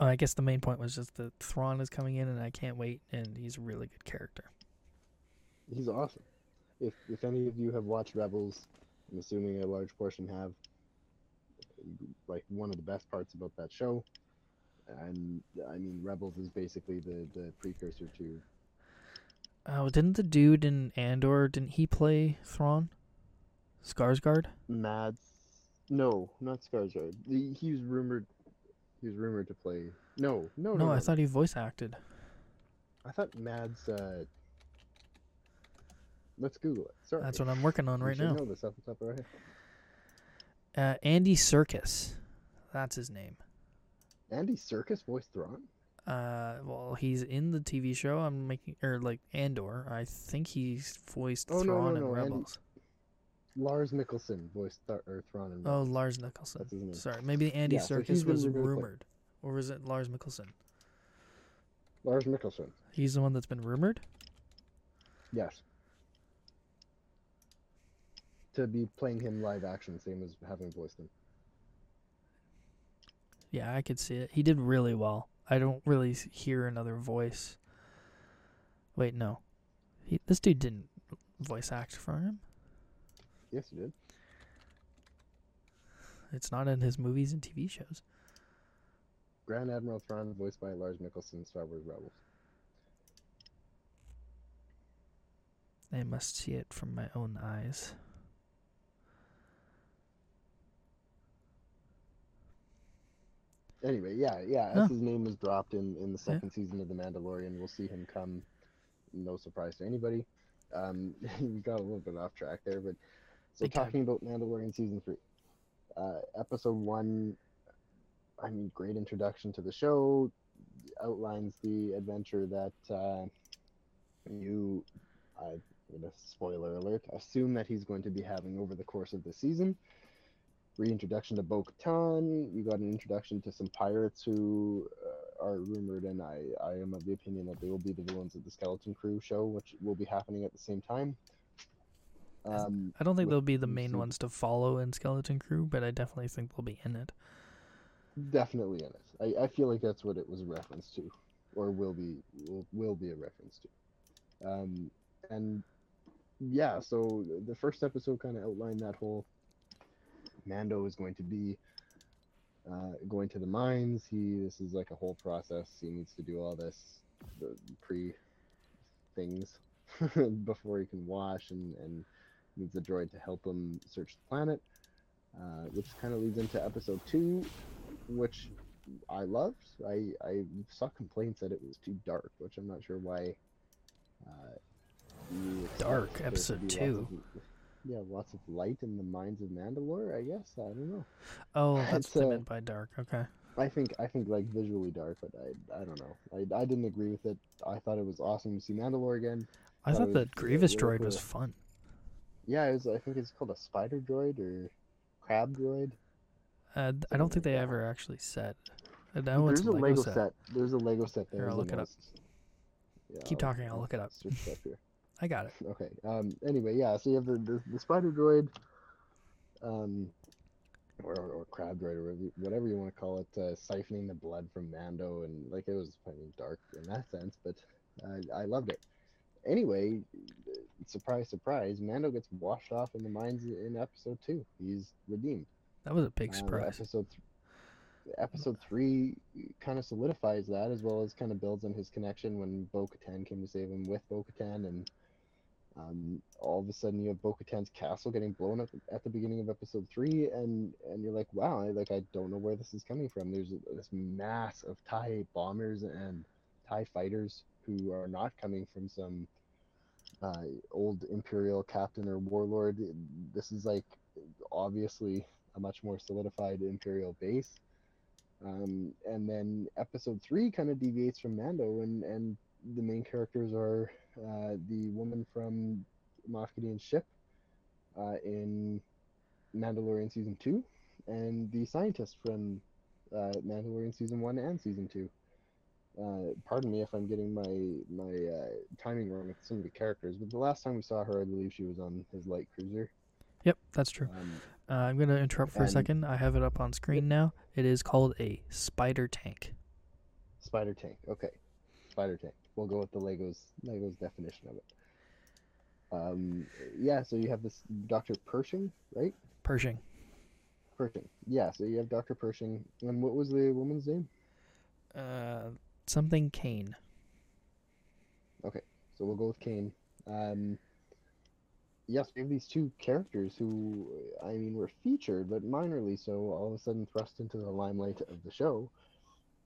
Uh, I guess the main point was just that Thrawn is coming in, and I can't wait, and he's a really good character. He's awesome. If if any of you have watched Rebels, I'm assuming a large portion have. Like one of the best parts about that show and I mean Rebels is basically the the precursor to. Oh, didn't the dude in Andor didn't he play Thrawn? Skarsgård? Mads, no, not Skarsgård. The, he was rumored. He was rumored to play. No, no, no. No, I thought he voice acted. I thought Mads. Uh, let's Google it. Sorry. That's what I'm working on right now. know this off the top of our head. Uh, Andy Serkis, that's his name. Andy Serkis voiced Thrawn. Uh, well, he's in the TV show. I'm making or like Andor. I think he's voiced Oh, no, no, Thrawn in no, Andy- Rebels. Lars Mikkelsen voiced Thar- or Thrawn in Rebels. Oh, Lars Nicholson. That's his name. Sorry, maybe Andy Yeah, Serkis he's was rumored or was it Lars Mikkelsen? Lars Mikkelsen. He's the one that's been rumored. Yes. To be playing him live action, same as having voiced him. Yeah, I could see it. He did really well. I don't really hear another voice. Wait, no. He, this dude didn't voice act for him. Yes, he did. It's not in his movies and TV shows. Grand Admiral Thrawn, voiced by Lars Mikkelsen, Star Wars Rebels. I must see it from my own eyes. Anyway, yeah, yeah. As his name was dropped in in the Yeah. second season of The Mandalorian, we'll see him come. No surprise to anybody. Um, we got a little bit off track there, but so Big time. talking about Mandalorian season three, uh, episode one. I mean, great introduction to the show. Outlines the adventure that uh, you, I'm gonna spoiler alert, assume that he's going to be having over the course of the season reintroduction to Bo Katan. You got an introduction to some pirates who uh, are rumored, and I, I am of the opinion that they will be the villains of the Skeleton Crew show, which will be happening at the same time. Um, I don't think they'll be the main see- ones to follow in Skeleton Crew, but I definitely think they'll be in it. definitely in it. I, I feel like that's what it was a reference to, or will be will, will be a reference to. Um, and yeah, so the first episode kind of outlined that whole Mando is going to be uh, going to the mines. He this is like a whole process. He needs to do all this the pre things before he can wash and and needs a droid to help him search the planet. Uh, which kind of leads into episode two, which I loved. I I saw complaints that it was too dark, which I'm not sure why. Uh, Dark, episode two. of- yeah, lots of light in the mines of Mandalore. I guess I don't know. Oh, that's It's, what uh, meant by dark. Okay. I think I think like visually dark, but I I don't know. I, I didn't agree with it. I thought it was awesome to see Mandalore again. I thought thought it that was, uh, Grievous droid was fun. Yeah, it was. I think it's called a spider droid or crab droid. Uh, I don't think they ever actually said. I know it's There's a a Lego, Lego set. set. There's a Lego set there. Here, I'll look it up. Yeah, Keep talking, I'll look it up. Search up here. I got it. Okay. Um. Anyway, yeah. So you have the the, the spider droid, um, or, or crab droid, or whatever you- want to call it, uh, siphoning the blood from Mando, and like it was I mean dark in that sense, but I I loved it. Anyway, uh, surprise, surprise, Mando gets washed off in the mines in episode two. He's redeemed. That was a big Um, surprise. episode th- episode three kind of solidifies that, as well as kind of builds on his connection when Bo Katan came to save him with Bo Katan, and um, all of a sudden you have Bo castle getting blown up at the beginning of episode three, and and you're like, wow, I, like I don't know where this is coming from. There's this mass of Tie bombers and Tie fighters who are not coming from some uh, old Imperial captain or warlord. This is like obviously a much more solidified Imperial base. Um, and then episode three kind of deviates from Mando, and, and the main characters are uh, the woman from Moff Gideon's ship uh, in Mandalorian season two, and the scientist from uh, Mandalorian season one and season two. Uh, pardon me if I'm getting my my uh, timing wrong with some of the characters, but the last time we saw her, I believe she was on his light cruiser. Yep, that's true. Um, Uh, I'm gonna interrupt for a second. I have it up on screen now. It is called a spider tank. Spider tank. Okay. Spider tank. We'll go with the Legos Legos definition of it. Um yeah, so you have this Dr. Pershing, right? Pershing. Pershing. Yeah, so you have Dr. Pershing. And what was the woman's name? Uh, something Kane. Okay, so we'll go with Kane. Um, yes, we have these two characters who, I mean, were featured, but minorly so, all of a sudden thrust into the limelight of the show.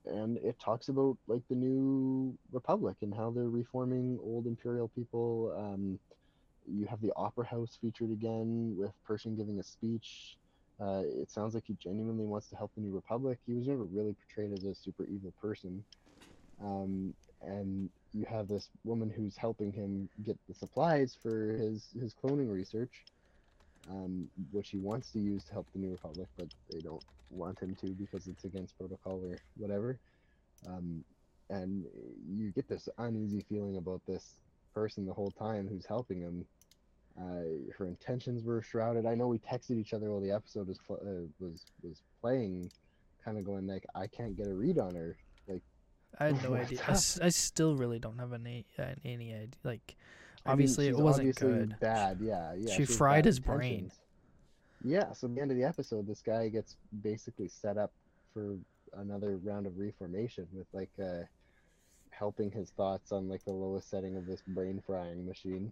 And it talks about like the new republic and how they're reforming old imperial people. Um, you have the opera house featured again with Pershing giving a speech. Uh, it sounds like he genuinely wants to help the new republic. He was never really portrayed as a super evil person. Um, and you have this woman who's helping him get the supplies for his his cloning research, um, which he wants to use to help the New Republic, but they don't want him to because it's against protocol or whatever. Um, and you get this uneasy feeling about this person the whole time who's helping him. Uh, her intentions were shrouded. I know we texted each other while the episode was uh, was was playing, kind of going like, I can't get a read on her. Like I had no idea. I, still really don't have any uh, any idea. Like, I mean, obviously it wasn't obviously good. Bad, yeah, yeah. she has fried his brain. Yeah, so at the end of the episode, this guy gets basically set up for another round of reformation with like uh, helping his thoughts on like the lowest setting of this brain frying machine.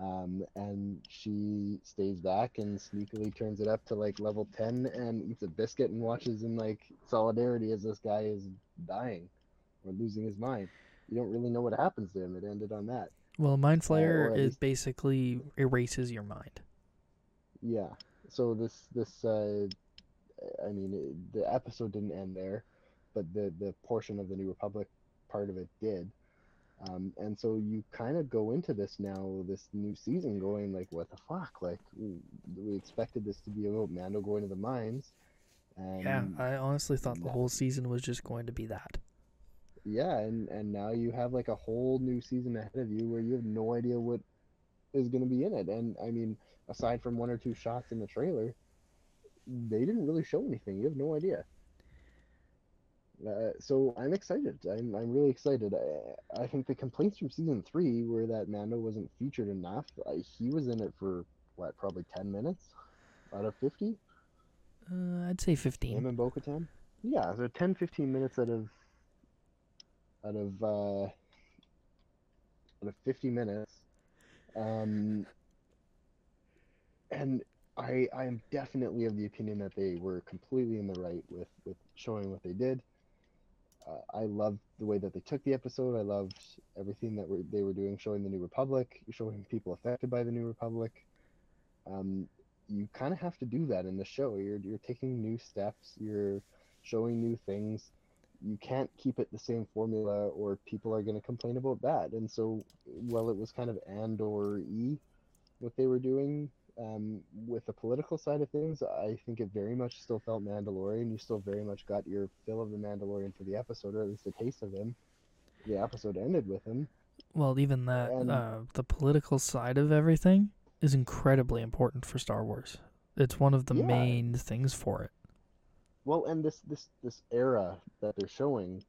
Um, and she stays back and sneakily turns it up to like level 10 and eats a biscuit and watches in like solidarity as this guy is dying or losing his mind. You don't really know what happens to him. It ended on that. Well, Mind Flayer is basically erases your mind. Yeah. So this this uh, I mean it, the episode didn't end there, but the the portion of the New Republic part of it did. Um, and so you kind of go into this now, this new season, going like, "What the fuck?" Like, we, expected this to be about Mando going to the mines, and yeah, I honestly thought the whole season was just going to be that. Yeah, and and now you have like a whole new season ahead of you where you have no idea what is going to be in it. And I mean, aside from one or two shots in the trailer, they didn't really show anything. You have no idea. Uh, so I'm excited. I'm I'm really excited. I, I think the complaints from season three were that Mando wasn't featured enough. Uh, he was in it for what, probably ten minutes out of fifty. Uh, I'd say Him 15. and Bo-Katan? Yeah, so 10, 15 minutes out of out of uh, out of 50 minutes. Um, and I I am definitely of the opinion that they were completely in the right with with showing what they did. Uh, I loved the way that they took the episode. I loved everything that were, they were doing, showing the New Republic, showing people affected by the New Republic. Um, you kind of have to do that in the show. You're you're taking new steps. You're showing new things. You can't keep it the same formula, or people are going to complain about that. And so, while it was kind of and or e, what they were doing um, with the political side of things, I think it very much still felt Mandalorian. You still very much got your fill of the Mandalorian for the episode, or at least a taste of him. The episode ended with him. Well, even that, And- uh, the political side of everything is incredibly important for Star Wars. It's one of the Yeah. main things for it. Well, and this this this era that they're showing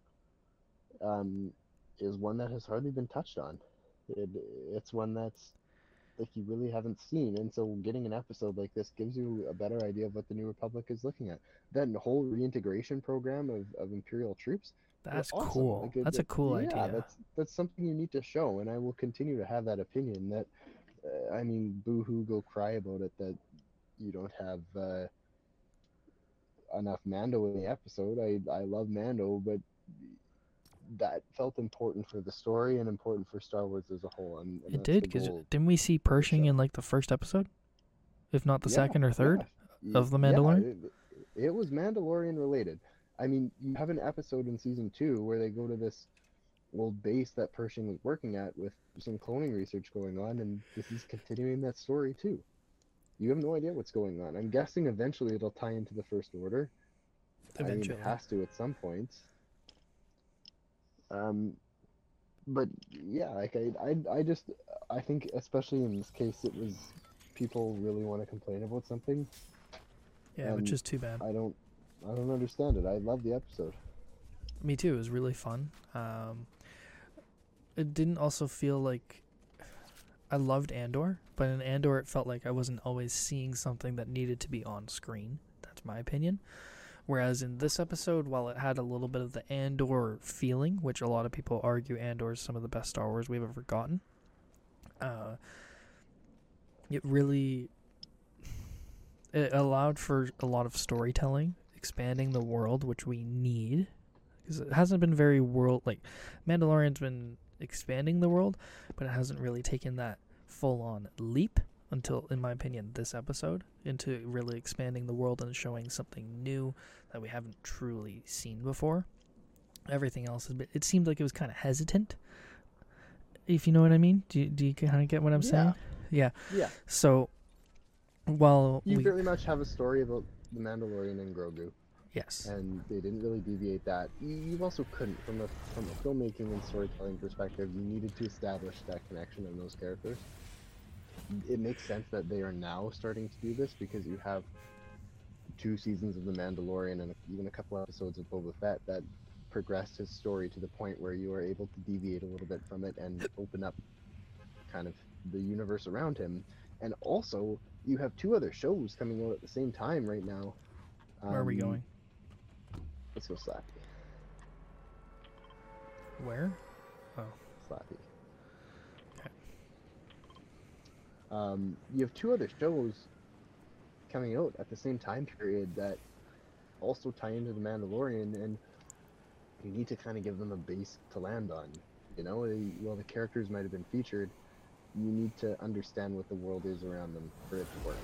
um, is one that has hardly been touched on. It, it's one that's like you really haven't seen, and so getting an episode like this gives you a better idea of what the New Republic is looking at. That whole reintegration program of, of Imperial troops. That's awesome. cool. Like, it- That's a cool yeah, idea. that's that's something you need to show, and I will continue to have that opinion. That uh, I mean, boo-hoo, go cry about it. That you don't have. Uh, enough Mando in the episode. I I love Mando, but that felt important for the story and important for Star Wars as a whole. And, and It did because didn't we see Pershing in like the first episode, if not the Yeah, second or third? yeah. of The Yeah, Mandalorian? it, it was Mandalorian related. I mean, you have an episode in season two where they go to this old base that Pershing was working at with some cloning research going on, and this is continuing that story too. You have no idea what's going on. I'm guessing eventually it'll tie into the First Order. I mean, Eventually. it has to at some point. Um, but yeah, like I, I, I just, I think especially in this case, it was people really want to complain about something. yeah, which is too bad. I don't, I don't understand it. I love the episode. Me too. It was really fun. Um, it didn't also feel like I loved Andor, but in Andor it felt like I wasn't always seeing something that needed to be on screen. That's my opinion. Whereas in this episode, while it had a little bit of the Andor feeling, which a lot of people argue Andor is some of the best Star Wars we've ever gotten, uh, it really it allowed for a lot of storytelling, expanding the world, which we need, because it hasn't been very world like Mandalorian's been expanding the world, but it hasn't really taken that full on leap until, in my opinion, this episode into really expanding the world and showing something new that we haven't truly seen before. Everything else has been. It seemed like it was kind of hesitant. If you know what I mean, do you, do you kind of get what I'm Yeah. saying? Yeah. Yeah. So, while You we pretty much have a story about the Mandalorian and Grogu, yes, and they didn't really deviate that. You also couldn't, from a from a filmmaking and storytelling perspective, you needed to establish that connection in those characters. It makes sense that they are now starting to do this because you have two seasons of The Mandalorian and even a couple episodes of Boba Fett that progressed his story to the point where you are able to deviate a little bit from it and open up kind of the universe around him. And also, you have two other shows coming out at the same time right now. where are we Um, going? Let's go Slappy. Where? Oh. Slappy. Okay. Um, you have two other shows coming out at the same time period that also tie into the Mandalorian, and you need to kind of give them a base to land on. You know, They- while the characters might have been featured, you need to understand what the world is around them for it to work.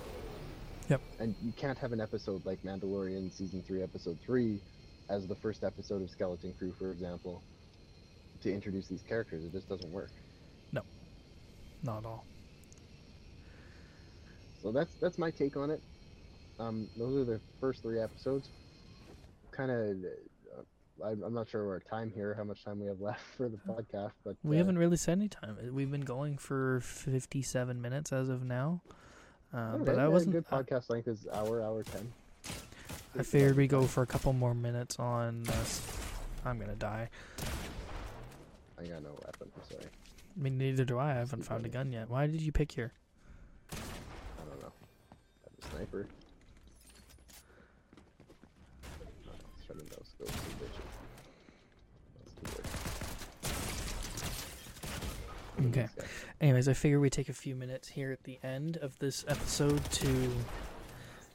Yep. And you can't have an episode like Mandalorian season three, episode three, as the first episode of Skeleton Crew, for example, to introduce these characters. It just doesn't work. No, not at all. So that's that's my take on it. Um, those are the first three episodes. Kind of, uh, I'm I'm not sure our time here, how much time we have left for the podcast, but We uh, haven't really said any time. Uh, We've been going for 57 minutes as of now. Uh, but I wasn't. Good I, podcast length is hour, hour ten. I figured we go for a couple more minutes on. this. I'm gonna die. I got no weapon. I'm sorry. I mean, neither do I. I haven't found a gun yet. Why did you pick here? I don't know. I have a sniper. No, shut in those those two bitches. Those two bitches. Okay. Anyways, I figure we take a few minutes here at the end of this episode to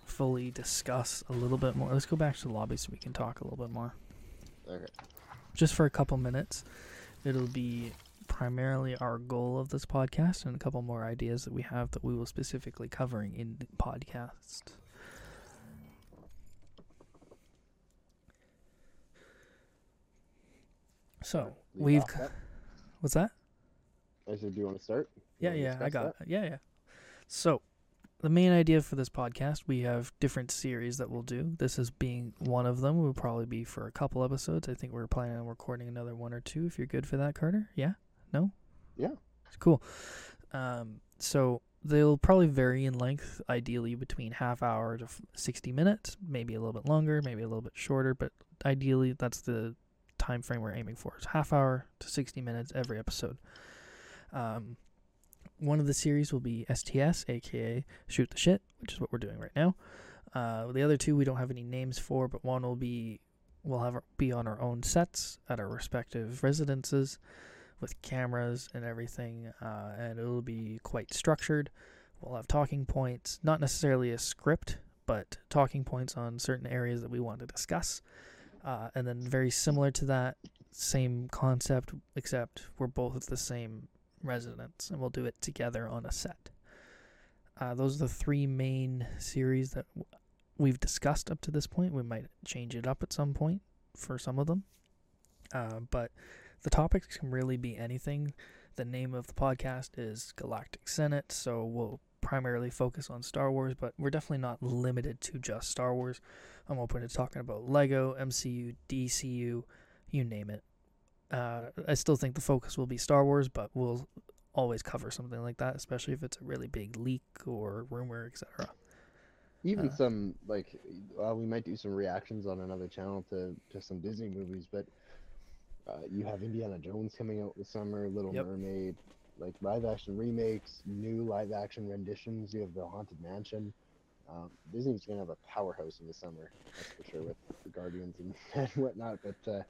fully discuss a little bit more. Let's go back to the lobby so we can talk a little bit more. Okay. Just for a couple minutes. It'll be primarily our goal of this podcast and a couple more ideas that we have that we will specifically covering in the podcast. So we've what's that? I said, do you want to start? You Yeah, yeah, I got that? yeah, yeah. So, the main idea for this podcast, we have different series that we'll do. This is being one of them. Will probably be for a couple episodes. I think we're planning on recording another one or two. If you're good for that, Carter. Yeah. No. Yeah. Cool. Um. So they'll probably vary in length, ideally between half hour to sixty minutes, maybe a little bit longer, maybe a little bit shorter, but ideally that's the time frame we're aiming for. It's half hour to sixty minutes every episode. Um, one of the series will be STS, aka Shoot the Shit, which is what we're doing right now. Uh, the other two we don't have any names for, but one will be we'll have be on our own sets at our respective residences with cameras and everything, uh, and it'll be quite structured. We'll have talking points, not necessarily a script, but talking points on certain areas that we want to discuss. Uh, and then very similar to that, same concept, except we're both at the same residence, and we'll do it together on a set. Uh, those are the three main series that we've discussed up to this point. We might change it up at some point for some of them, uh, but the topics can really be anything. The name of the podcast is Galactic Senate, so we'll primarily focus on Star Wars, but we're definitely not limited to just Star Wars. I'm open to talking about Lego, MCU, DCU, you name it. Uh, I still think the focus will be Star Wars, but we'll always cover something like that, especially if it's a really big leak or rumor, etc. Even Uh, some like, uh, we might do some reactions on another channel to to some Disney movies, but uh, you have Indiana Jones coming out this summer, Little Yep. Mermaid, like live action remakes, new live action renditions. You have the Haunted Mansion. Um, Disney's gonna have a powerhouse in the summer, that's for sure, with the Guardians and, and whatnot. But uh,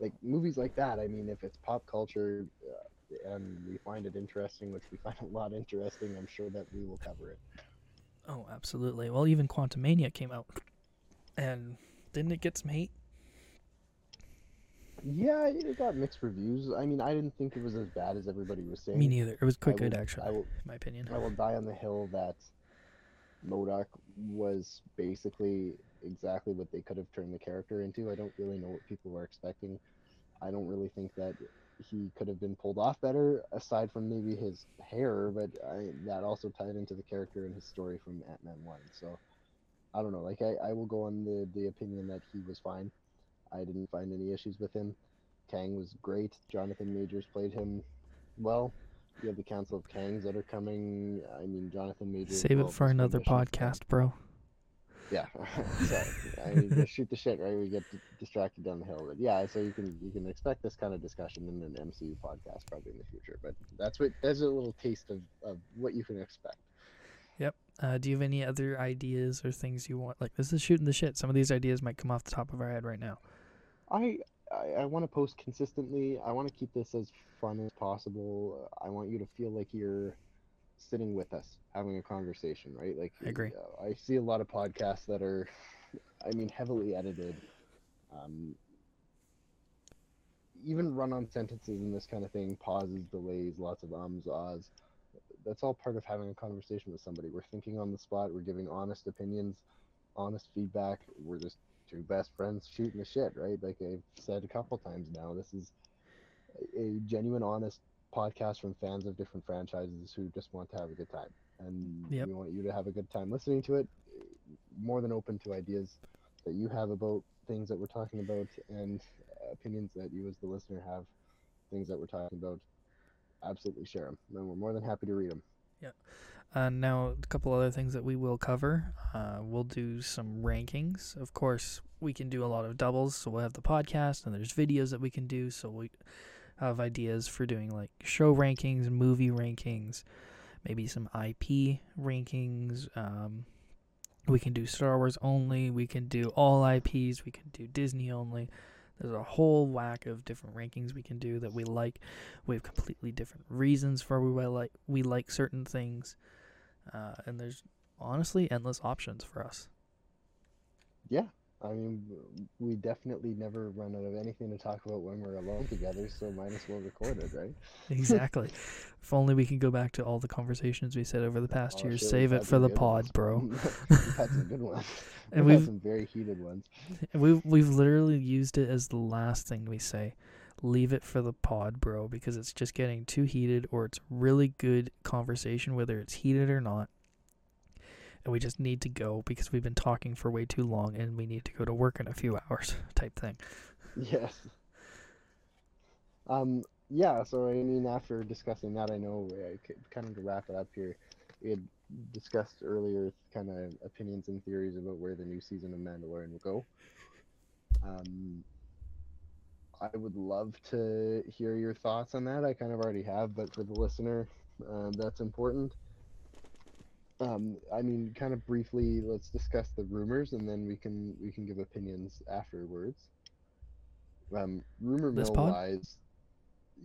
like movies like that, I mean, if it's pop culture uh, and we find it interesting, which we find a lot interesting, I'm sure that we will cover it. Oh, absolutely. Well, even Quantumania came out, and didn't it get some hate? Yeah, it got mixed reviews. I mean, I didn't think it was as bad as everybody was saying. Me neither. It was quite I good, will- actually, I will, in my opinion. I will die on the hill that MODOK was basically exactly what they could have turned the character into. I don't really know what people were expecting. I don't really think that he could have been pulled off better, aside from maybe his hair, but I, that also tied into the character and his story from Ant Man 1. So I don't know. Like, I, I will go on the, the opinion that he was fine. I didn't find any issues with him. Kang was great. Jonathan Majors played him well. You have the Council of Kangs that are coming. I mean, Jonathan Majors. Save it for another rendition of Kang- podcast, bro. Yeah, sorry. I mean, just shoot the shit, right? We get distracted down the hill, but yeah. So you can you can expect this kind of discussion in an MCU podcast probably in the future. But that's what that's a little taste of, of what you can expect. Yep. Uh, do you have any other ideas or things you want? Like, this is shooting the shit. Some of these ideas might come off the top of our head right now. I I, I want to post consistently. I want to keep this as fun as possible. I want you to feel like you're sitting with us having a conversation, right? Like I agree. uh, I see a lot of podcasts that are, I mean, heavily edited. Um, even run-on sentences and this kind of thing, pauses, delays, lots of ums, ahs. That's all part of having a conversation with somebody. We're thinking on the spot. We're giving honest opinions, honest feedback. We're just two best friends shooting the shit, right? Like I've said a couple times now, this is a- genuine, honest podcast from fans of different franchises who just want to have a good time, and Yep. we want you to have a good time listening to it. More than open to ideas that you have about things that we're talking about, and opinions that you as the listener have, things that we're talking about. Absolutely share them, and we're more than happy to read them. Uh, now, a couple other things that we will cover. Uh, we'll do some rankings. Of course, we can do a lot of doubles, so we'll have the podcast, and there's videos that we can do. So we have ideas for doing like show rankings, movie rankings, maybe some IP rankings. Um, we can do Star Wars only. We can do all IPs. We can do Disney only. There's a whole whack of different rankings we can do that we like. We have completely different reasons for we like we like certain things, uh, and there's honestly endless options for us. Yeah, I mean, we definitely never run out of anything to talk about when we're alone together, so might as well record it, right? Exactly. if only we could go back to all the conversations we said over the past Oh, year. we've Save it for the pod, ones. bro. we've had some good ones. And we've had we've some very heated ones. we've we've literally used it as the last thing we say. Leave it for the pod, bro, because it's just getting too heated, or it's really good conversation, whether it's heated or not. And we just need to go because we've been talking for way too long, and we need to go to work in a few hours, type thing. Yes. Um. Yeah. So I mean, after discussing that, I know c- kind of to wrap it up here, we had discussed earlier kind of opinions and theories about where the new season of Mandalorian will go. Um. I would love to hear your thoughts on that. I kind of already have, but for the listener, uh, that's important. Um, I mean, kind of briefly, let's discuss the rumors, and then we can we can give opinions afterwards. Um, rumor mill wise,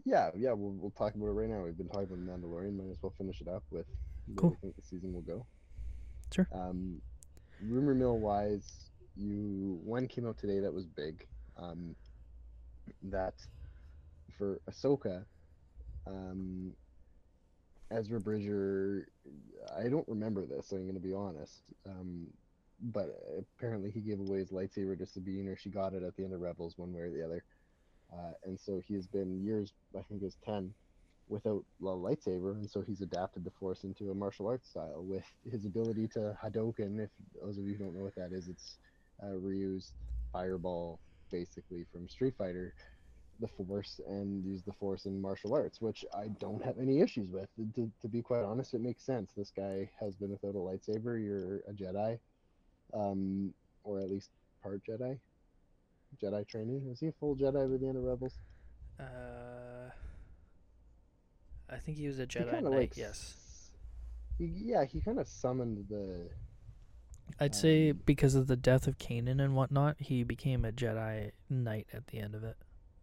yeah, yeah, we'll we'll talk about it right now. We've been talking about Mandalorian. Might as well finish it up with where Cool. we think the season will go. Sure. Um, rumor mill wise, you one came out today that was big. Um, that for Ahsoka, um, Ezra Bridger, I don't remember this. I'm gonna be honest. Um, but apparently he gave away his lightsaber to Sabine, or she got it at the end of Rebels, one way or the other. Uh, and so he's been years, I think it was ten, without a lightsaber, and so he's adapted the Force into a martial arts style with his ability to Hadoken. If those of you who don't know what that is, it's uh, Ryu's fireball, basically from Street Fighter, the Force, and use the Force in martial arts, which I don't have any issues with. To, to be quite honest, it makes sense. This guy has been without a lightsaber. You're a Jedi, um, or at least part Jedi. Jedi training. Was he a full Jedi by the end of Rebels? Uh, I think he was a Jedi Knight. like, yes. He, yeah, he kind of summoned the I'd say Um, because of the death of Kanan and whatnot, he became a Jedi Knight at the end of it.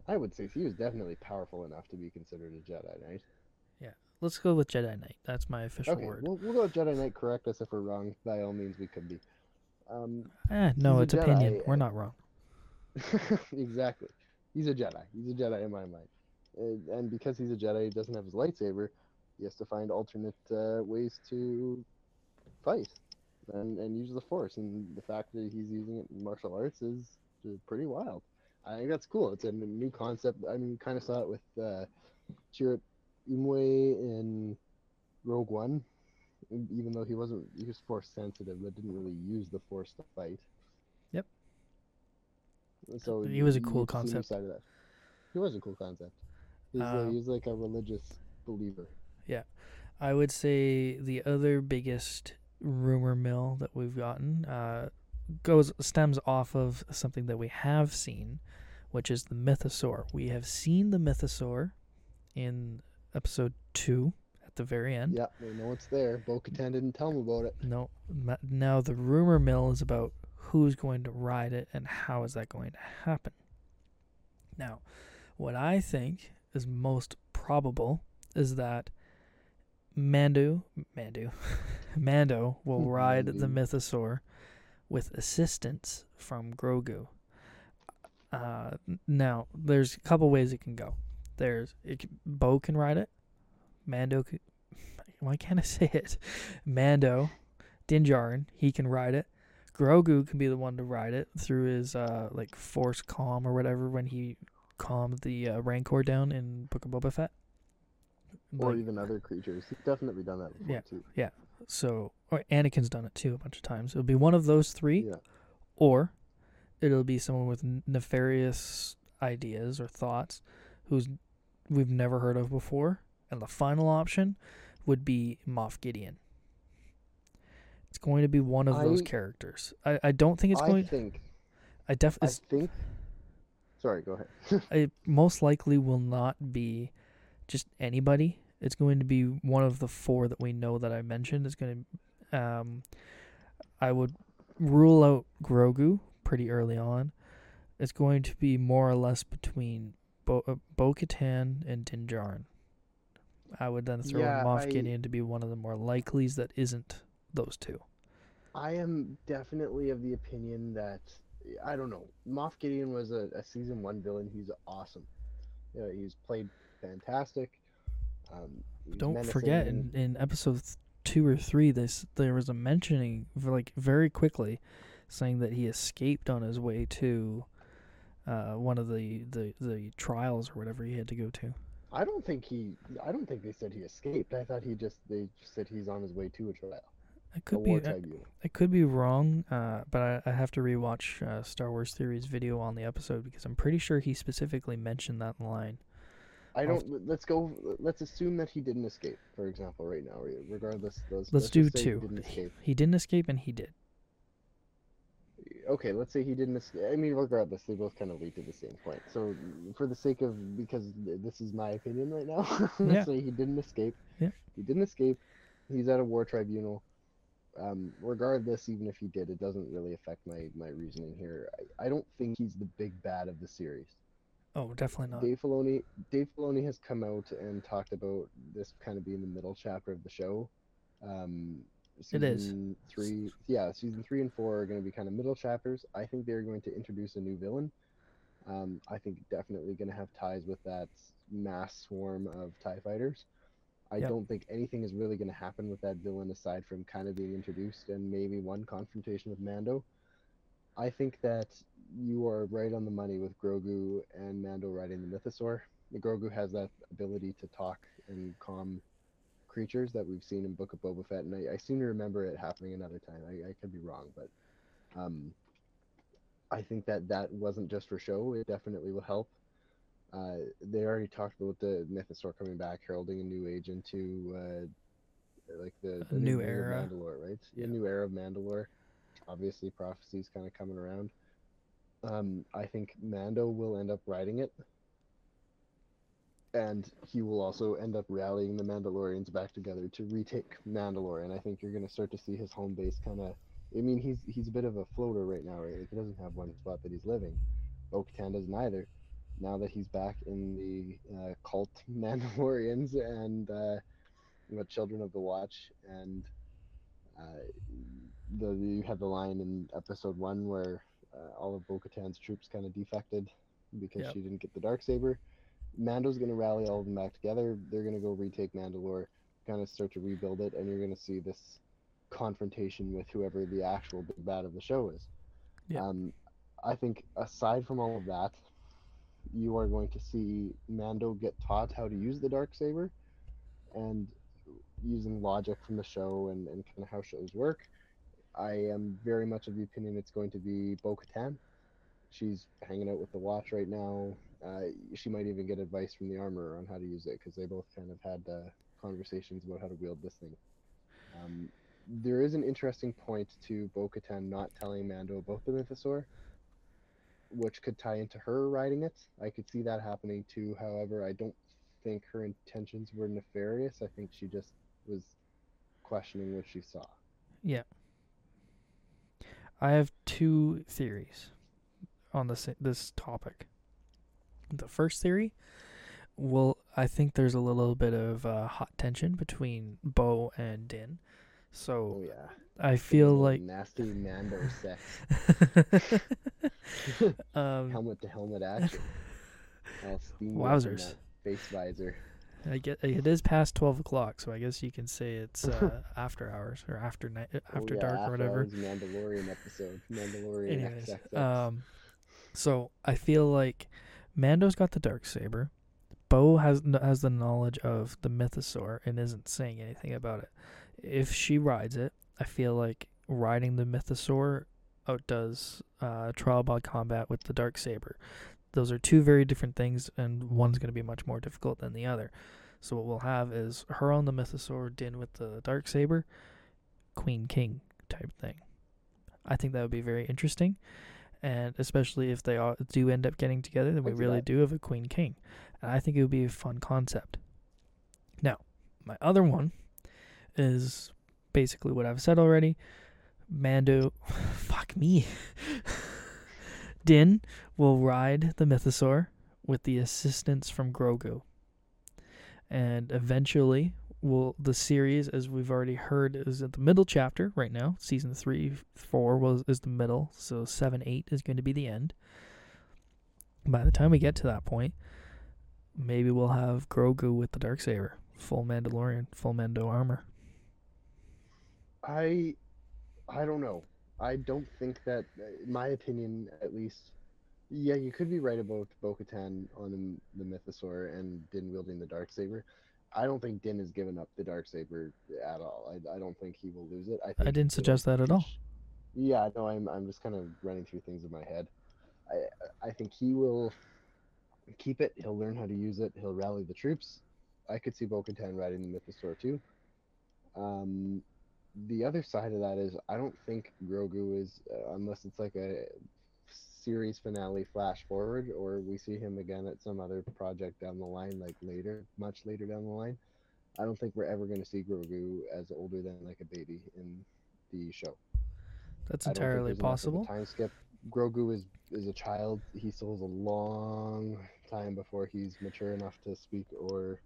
I would say he was definitely powerful enough to be considered a Jedi Knight. Yeah, let's go with Jedi Knight. That's my official Okay, word. we'll, we'll go with Jedi Knight. Correct us if we're wrong. By all means, we could be. Um, eh, no, it's a opinion. We're uh, not wrong. exactly. He's a Jedi. He's a Jedi in my mind. And, and because he's a Jedi, he doesn't have his lightsaber. He has to find alternate uh, ways to fight and, and use the Force. And the fact that he's using it in martial arts is pretty wild. I think that's cool. It's a new concept. I mean, kind of saw it with uh, Chirrut Imwe in Rogue One, even though he wasn't he was Force sensitive, but didn't really use the Force to fight. Yep. So He was a cool get to see new concept. Side of that. He was a cool concept. He's, uh, Um, like a religious believer. Yeah, I would say the other biggest rumor mill that we've gotten uh, goes stems off of something that we have seen, which is the mythosaur. We have seen the mythosaur in episode two at the very end. Yeah, we know it's there. Bo Katan didn't tell him about it. No, now the rumor mill is about who's going to ride it and how is that going to happen. Now, what I think is most probable is that Mando, Mando, Mando will ride the mythosaur with assistance from Grogu. Uh, now, there's a couple ways it can go. There's it, can- Bo can ride it. Mando, can, why can't I say it? Mando, Din Djarin, he can ride it. Grogu can be the one to ride it through his uh like force calm or whatever when he calmed the uh, Rancor down in Book of Boba Fett. Or Like, even other creatures. He's definitely done that before, Yeah. too. so, or Anakin's done it too a bunch of times. It'll be one of those three, Yeah. or it'll be someone with nefarious ideas or thoughts who's we've never heard of before. And the final option would be Moff Gideon. It's going to be one of those characters. I, I don't think it's I going. think. I def. I think. Sorry, go ahead. it most likely will not be just anybody. It's going to be one of the four that we know that I mentioned. It's going to. Um, I would rule out Grogu pretty early on. It's going to be more or less between Bo uh, Bo Katan and Din Djarin. I would then throw Yeah, Moff I- Gideon to be one of the more likelies that isn't those two. I am definitely of the opinion that I don't know. Moff Gideon was a, a season one villain. He's awesome. You know, he's played fantastic. Um, Don't forget in, in episode two or three, this there was a mentioning like very quickly, saying that he escaped on his way to uh, one of the, the the trials or whatever he had to go to. I don't think he. I don't think they said he escaped. I thought he just. They just said he's on his way to a trial. I could be I. I could be wrong, uh, but I, I have to rewatch uh, Star Wars Theory's video on the episode because I'm pretty sure he specifically mentioned that line. I don't. Let's go. Let's assume that he didn't escape. For example, right now, re- regardless. Let's, Let's do say he two. Didn't. He didn't escape, and he did. Okay, let's say he didn't escape. I mean, regardless, they both kind of lead to the same point. So, for the sake of because this is my opinion right now, let's Yeah. say he didn't escape. Yeah. He didn't escape. He's at a war tribunal. Um, regardless, even if he did, it doesn't really affect my my reasoning here. I, I don't think he's the big bad of the series. Oh, definitely not. Dave Filoni, Dave Filoni has come out and talked about this kind of being the middle chapter of the show. Um, It is. season Three, yeah, season three and four are going to be kind of middle chapters. I think they're going to introduce a new villain. Um, I think definitely going to have ties with that mass swarm of Tie fighters. I Yep. don't think anything is really going to happen with that villain aside from kind of being introduced and maybe one confrontation with Mando. I think that you are right on the money with Grogu and Mando riding the Mythosaur. The Grogu has that ability to talk and calm creatures that we've seen in Book of Boba Fett, and I, I seem to remember it happening another time. I, I could be wrong, but um, I think that that wasn't just for show. It definitely will help. Uh, they already talked about the Mythosaur coming back, heralding a new age into uh, like the, the new era of. Mandalore, right? Yeah. A new era of Mandalore. Obviously, prophecy's kind of coming around. Um, I think Mando will end up riding it, and he will also end up rallying the Mandalorians back together to retake Mandalore. And I think you're going to start to see his home base kind of I mean, he's he's a bit of a floater right now, right? Like he doesn't have one spot that he's living. Bo-Katan doesn't either. Now that he's back in the uh, cult Mandalorians and uh, what Children of the Watch, and uh, the you had the line in episode one where uh, all of Bo-Katan's troops kind of defected because Yep. she didn't get the dark saber. Mando's gonna rally all of them back together. They're gonna go retake Mandalore, kind of start to rebuild it, and you're gonna see this confrontation with whoever the actual big bad of the show is. Yeah. Um, I think aside from all of that, you are going to see Mando get taught how to use the dark saber, and using logic from the show and, and kind of how shows work. I am very much of the opinion it's going to be Bo Katan. She's hanging out with the watch right now. Uh, she might even get advice from the armorer on how to use it because they both kind of had uh, conversations about how to wield this thing. Um, there is an interesting point to Bo Katan not telling Mando about the Mythosaur, which could tie into her riding it. I could see that happening too. However, I don't think her intentions were nefarious. I think she just was questioning what she saw. I have two theories on this this topic. The first theory, well, I think there's a little bit of uh, hot tension between Bo and Din. Oh So yeah. I feel like nasty Mando sex, um, helmet to helmet action. All steamy up in Wowzers. Face visor. I get it is past twelve o'clock, so I guess you can say it's uh, after hours or after night, after oh, yeah, dark or whatever. Mandalorian episode. Mandalorian Anyways, XXX. um, so I feel like Mando's got the dark saber. Bo has has the knowledge of the mythosaur and isn't saying anything about it. If she rides it, I feel like riding the mythosaur outdoes uh, trial by combat with the dark saber. Those are two very different things, and one's going to be much more difficult than the other. So what we'll have is her on the mythosaur, Din with the dark saber, Queen King type thing. I think that would be very interesting and especially if they all do end up getting together, then we really that. do have a queen king, and I think it would be a fun concept. Now, my other one is basically what I've said already. Mando, fuck me. Din will ride the mythosaur with the assistance from Grogu, and eventually will the series, as we've already heard, is at the middle chapter right now. Season three, four was is the middle, so seven, eight is going to be the end. By the time we get to that point, maybe we'll have Grogu with the dark saber, full Mandalorian, full Mando armor. I, I don't know. I don't think that, in my opinion, at least. Yeah, you could be right about Bo-Katan on the, the Mythosaur and Din wielding the dark saber. I don't think Din has given up the dark saber at all. I, I don't think he will lose it. I, think I didn't suggest that at all. Yeah, no, I'm I'm just kind of running through things in my head. I I think he will keep it. He'll learn how to use it. He'll rally the troops. I could see Bo-Katan riding the Mythosaur too. Um, the other side of that is I don't think Grogu is uh, unless it's like a series finale flash forward or we see him again at some other project down the line like later much later down the line i don't think we're ever going to see grogu as older than like a baby in the show. That's I don't think entirely there's enough of a possible. time skip. Grogu is is a child. He still has a long time before he's mature enough to speak or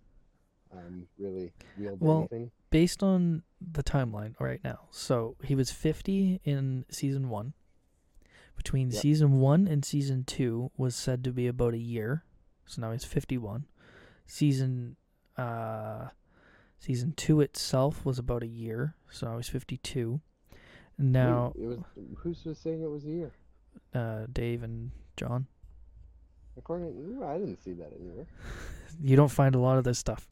um, really wield Well, anything Based on the timeline right now, so he was 50 in season one. Between Yep. season one and season two was said to be about a year, so now he's 51. Season, uh, season two itself was about a year, so now he's 52. Now, it was who's was saying it was a year uh, Dave and Jon. according ooh, i didn't see that anywhere You don't find a lot of this stuff.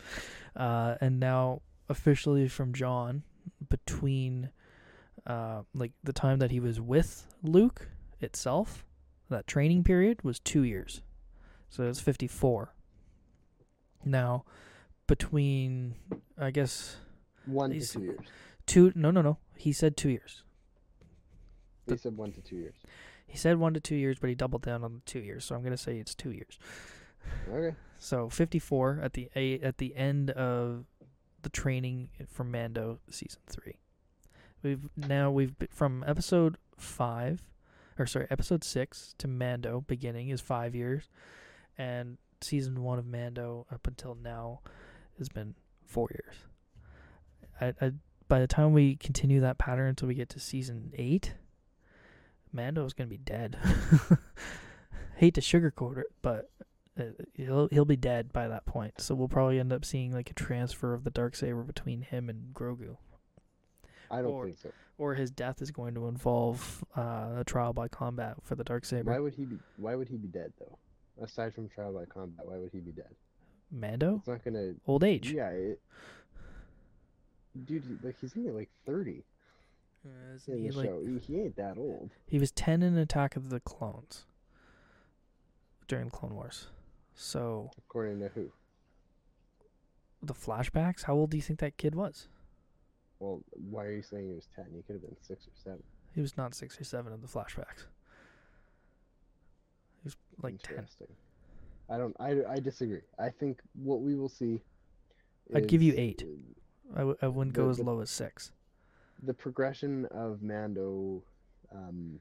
Uh, and now, officially from Jon, between uh, like the time that he was with Luke itself, that training period was two years. So it's 54. Now, between, I guess, one to two years two, no, no, no. He said two years. The- said one to two years He said one to two years, but he doubled down on the two years. So I'm going to say it's two years. okay So 54 at the at the end of the training for Mando season 3. We've now we've from episode five, or sorry, episode six to Mando beginning is five years, and season one of Mando up until now has been four years. I, I by the time we continue that pattern until we get to season eight, Mando is gonna be dead. Hate to sugarcoat it, but he'll he'll be dead by that point. So we'll probably end up seeing like a transfer of the dark saber between him and Grogu, I don't Or- think so. or his death is going to involve uh, a trial by combat for the dark saber. Why would he be? Why would he be dead though? Aside from trial by combat, why would he be dead? Mando, It's not gonna. old age. Yeah, it, dude, like he's only like thirty Uh, in he, the like- show. He, he ain't that old. He was 10 in Attack of the Clones during Clone Wars. So, According to who? the flashbacks, how old do you think that kid was? Well, why are you saying he was ten? He could have been six or seven. He was not 6 or 7 in the flashbacks. He was like 10. I don't. I, I disagree. I think what we will see. I'd give you eight. I, w- I wouldn't go The- as low as 6. the progression of Mando um,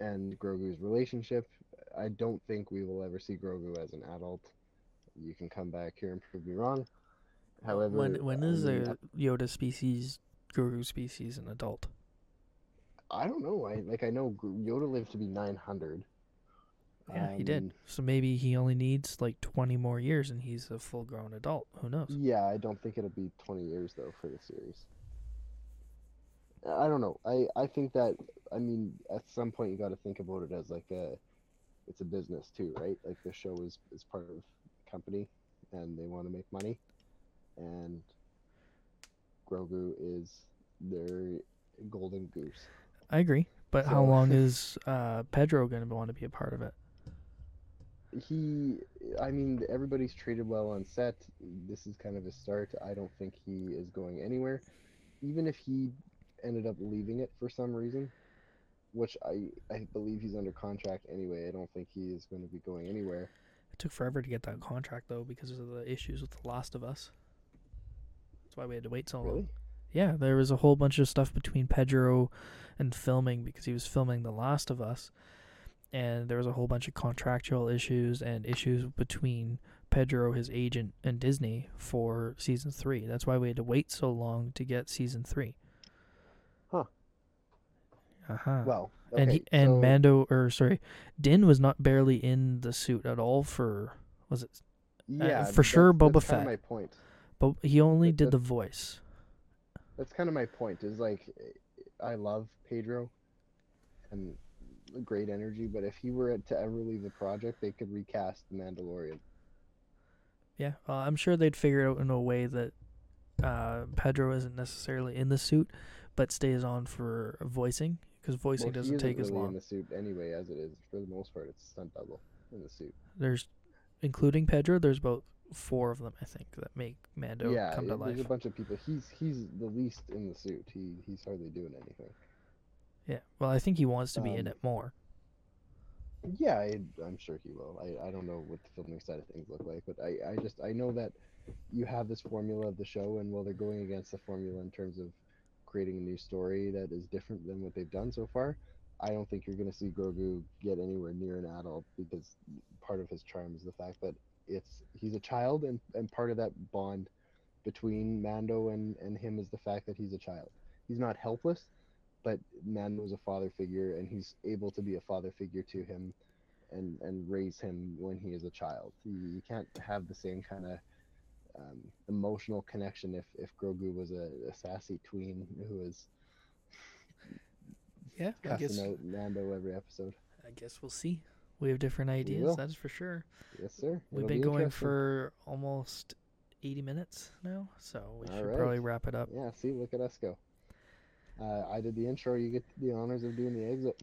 and Grogu's relationship, I don't think we will ever see Grogu as an adult. You can come back here and prove me wrong. However, when when I mean, a Yoda species, Grogu species an adult? I don't know. I like I know Yoda lived to be 900. Yeah, he did. Um, So maybe he only needs like 20 more years and he's a full grown adult. Who knows? Yeah, I don't think it'll be 20 years though for the series. I don't know. I I think that I mean at some point you got to think about it as like a it's a business too, right? Like the show is is part of a company and they want to make money and Grogu is their golden goose. I agree. But how long is uh, Pedro going to want to be a part of it? He I mean everybody's treated well on set. This is kind of his start. I don't think he is going anywhere. Even if he ended up leaving it for some reason, which I I believe he's under contract anyway. I don't think he is going to be going anywhere. It took forever to get that contract though because of the issues with The Last of Us. That's why we had to wait so long. Really? Yeah, there was a whole bunch of stuff between Pedro and filming because he was filming The Last of Us. And there was a whole bunch of contractual issues and issues between Pedro, his agent, and Disney for season three. That's why we had to wait so long to get season three. Huh. Uh huh. Well, and he and so- Mando or sorry, Din was not barely in the suit at all for was it? yeah, for sure Boba that's Fett. My point. But he only That- did the voice. That's kind of my point. Is like I love Pedro, and great energy. But if he were to ever leave the project, they could recast the Mandalorian. Yeah, well, I'm sure they'd figure it out in a way that uh, Pedro isn't necessarily in the suit, but stays on for voicing because voicing Well, doesn't take as long. in the suit anyway, as it is for the most part. It's stunt double in the suit. There's, including Pedro, there's about four of them I think that make Mando yeah, come to there's life. a bunch of people. He's he's the least in the suit. He he's hardly doing anything. Yeah, well, I think he wants to be in Um, it more. Yeah, I, I'm sure he will. I, I don't know what the filming side of things look like, but I, I just I know that you have this formula of the show, and while they're going against the formula in terms of creating a new story that is different than what they've done so far, I don't think you're going to see Grogu get anywhere near an adult because part of his charm is the fact that it's he's a child, and, and part of that bond between Mando and, and him is the fact that he's a child. He's not helpless, but Mando's a father figure, and he's able to be a father figure to him, and and raise him when he is a child. You, you can't have the same kind of um, emotional connection if if Grogu was a, a sassy tween who was Yeah, I guess out every episode. I guess we'll see. We have different ideas, that's for sure. Yes, sir. We've It'll been be going for almost 80 minutes now, so we All should right. probably wrap it up. Yeah, see, look at us go. Uh, I did the intro. You get the honors of doing the exit.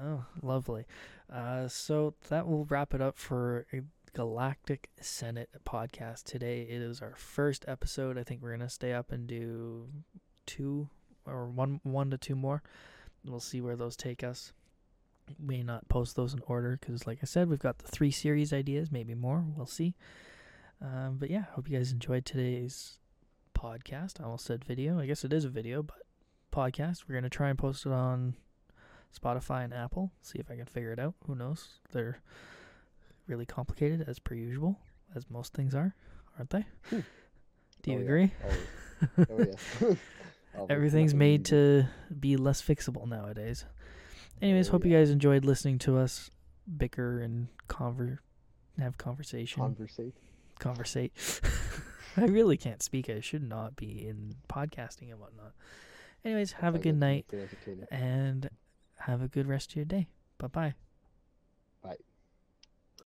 Oh, lovely. Uh, so that will wrap it up for a Galactic Senate podcast today. It is our first episode. I think we're gonna stay up and do two or one, one to two more. We'll see where those take us. May not post those in order because, like I said, we've got the three series ideas, maybe more. We'll see. Um, but yeah, hope you guys enjoyed today's podcast. I almost said video. I guess it is a video, but podcast. We're gonna try and post it on Spotify and Apple. See if I can figure it out. Who knows? They're really complicated as per usual, as most things are, aren't they? Hmm. Do you Oh, agree? always. oh yeah. Everything's made to be less fixable nowadays. Anyways, Oh, hope you guys enjoyed listening to us bicker and conver have conversation. conversate. conversate. I really can't speak. I should not be in podcasting and whatnot. Anyways, have a good night and have a good rest of your day. Bye bye.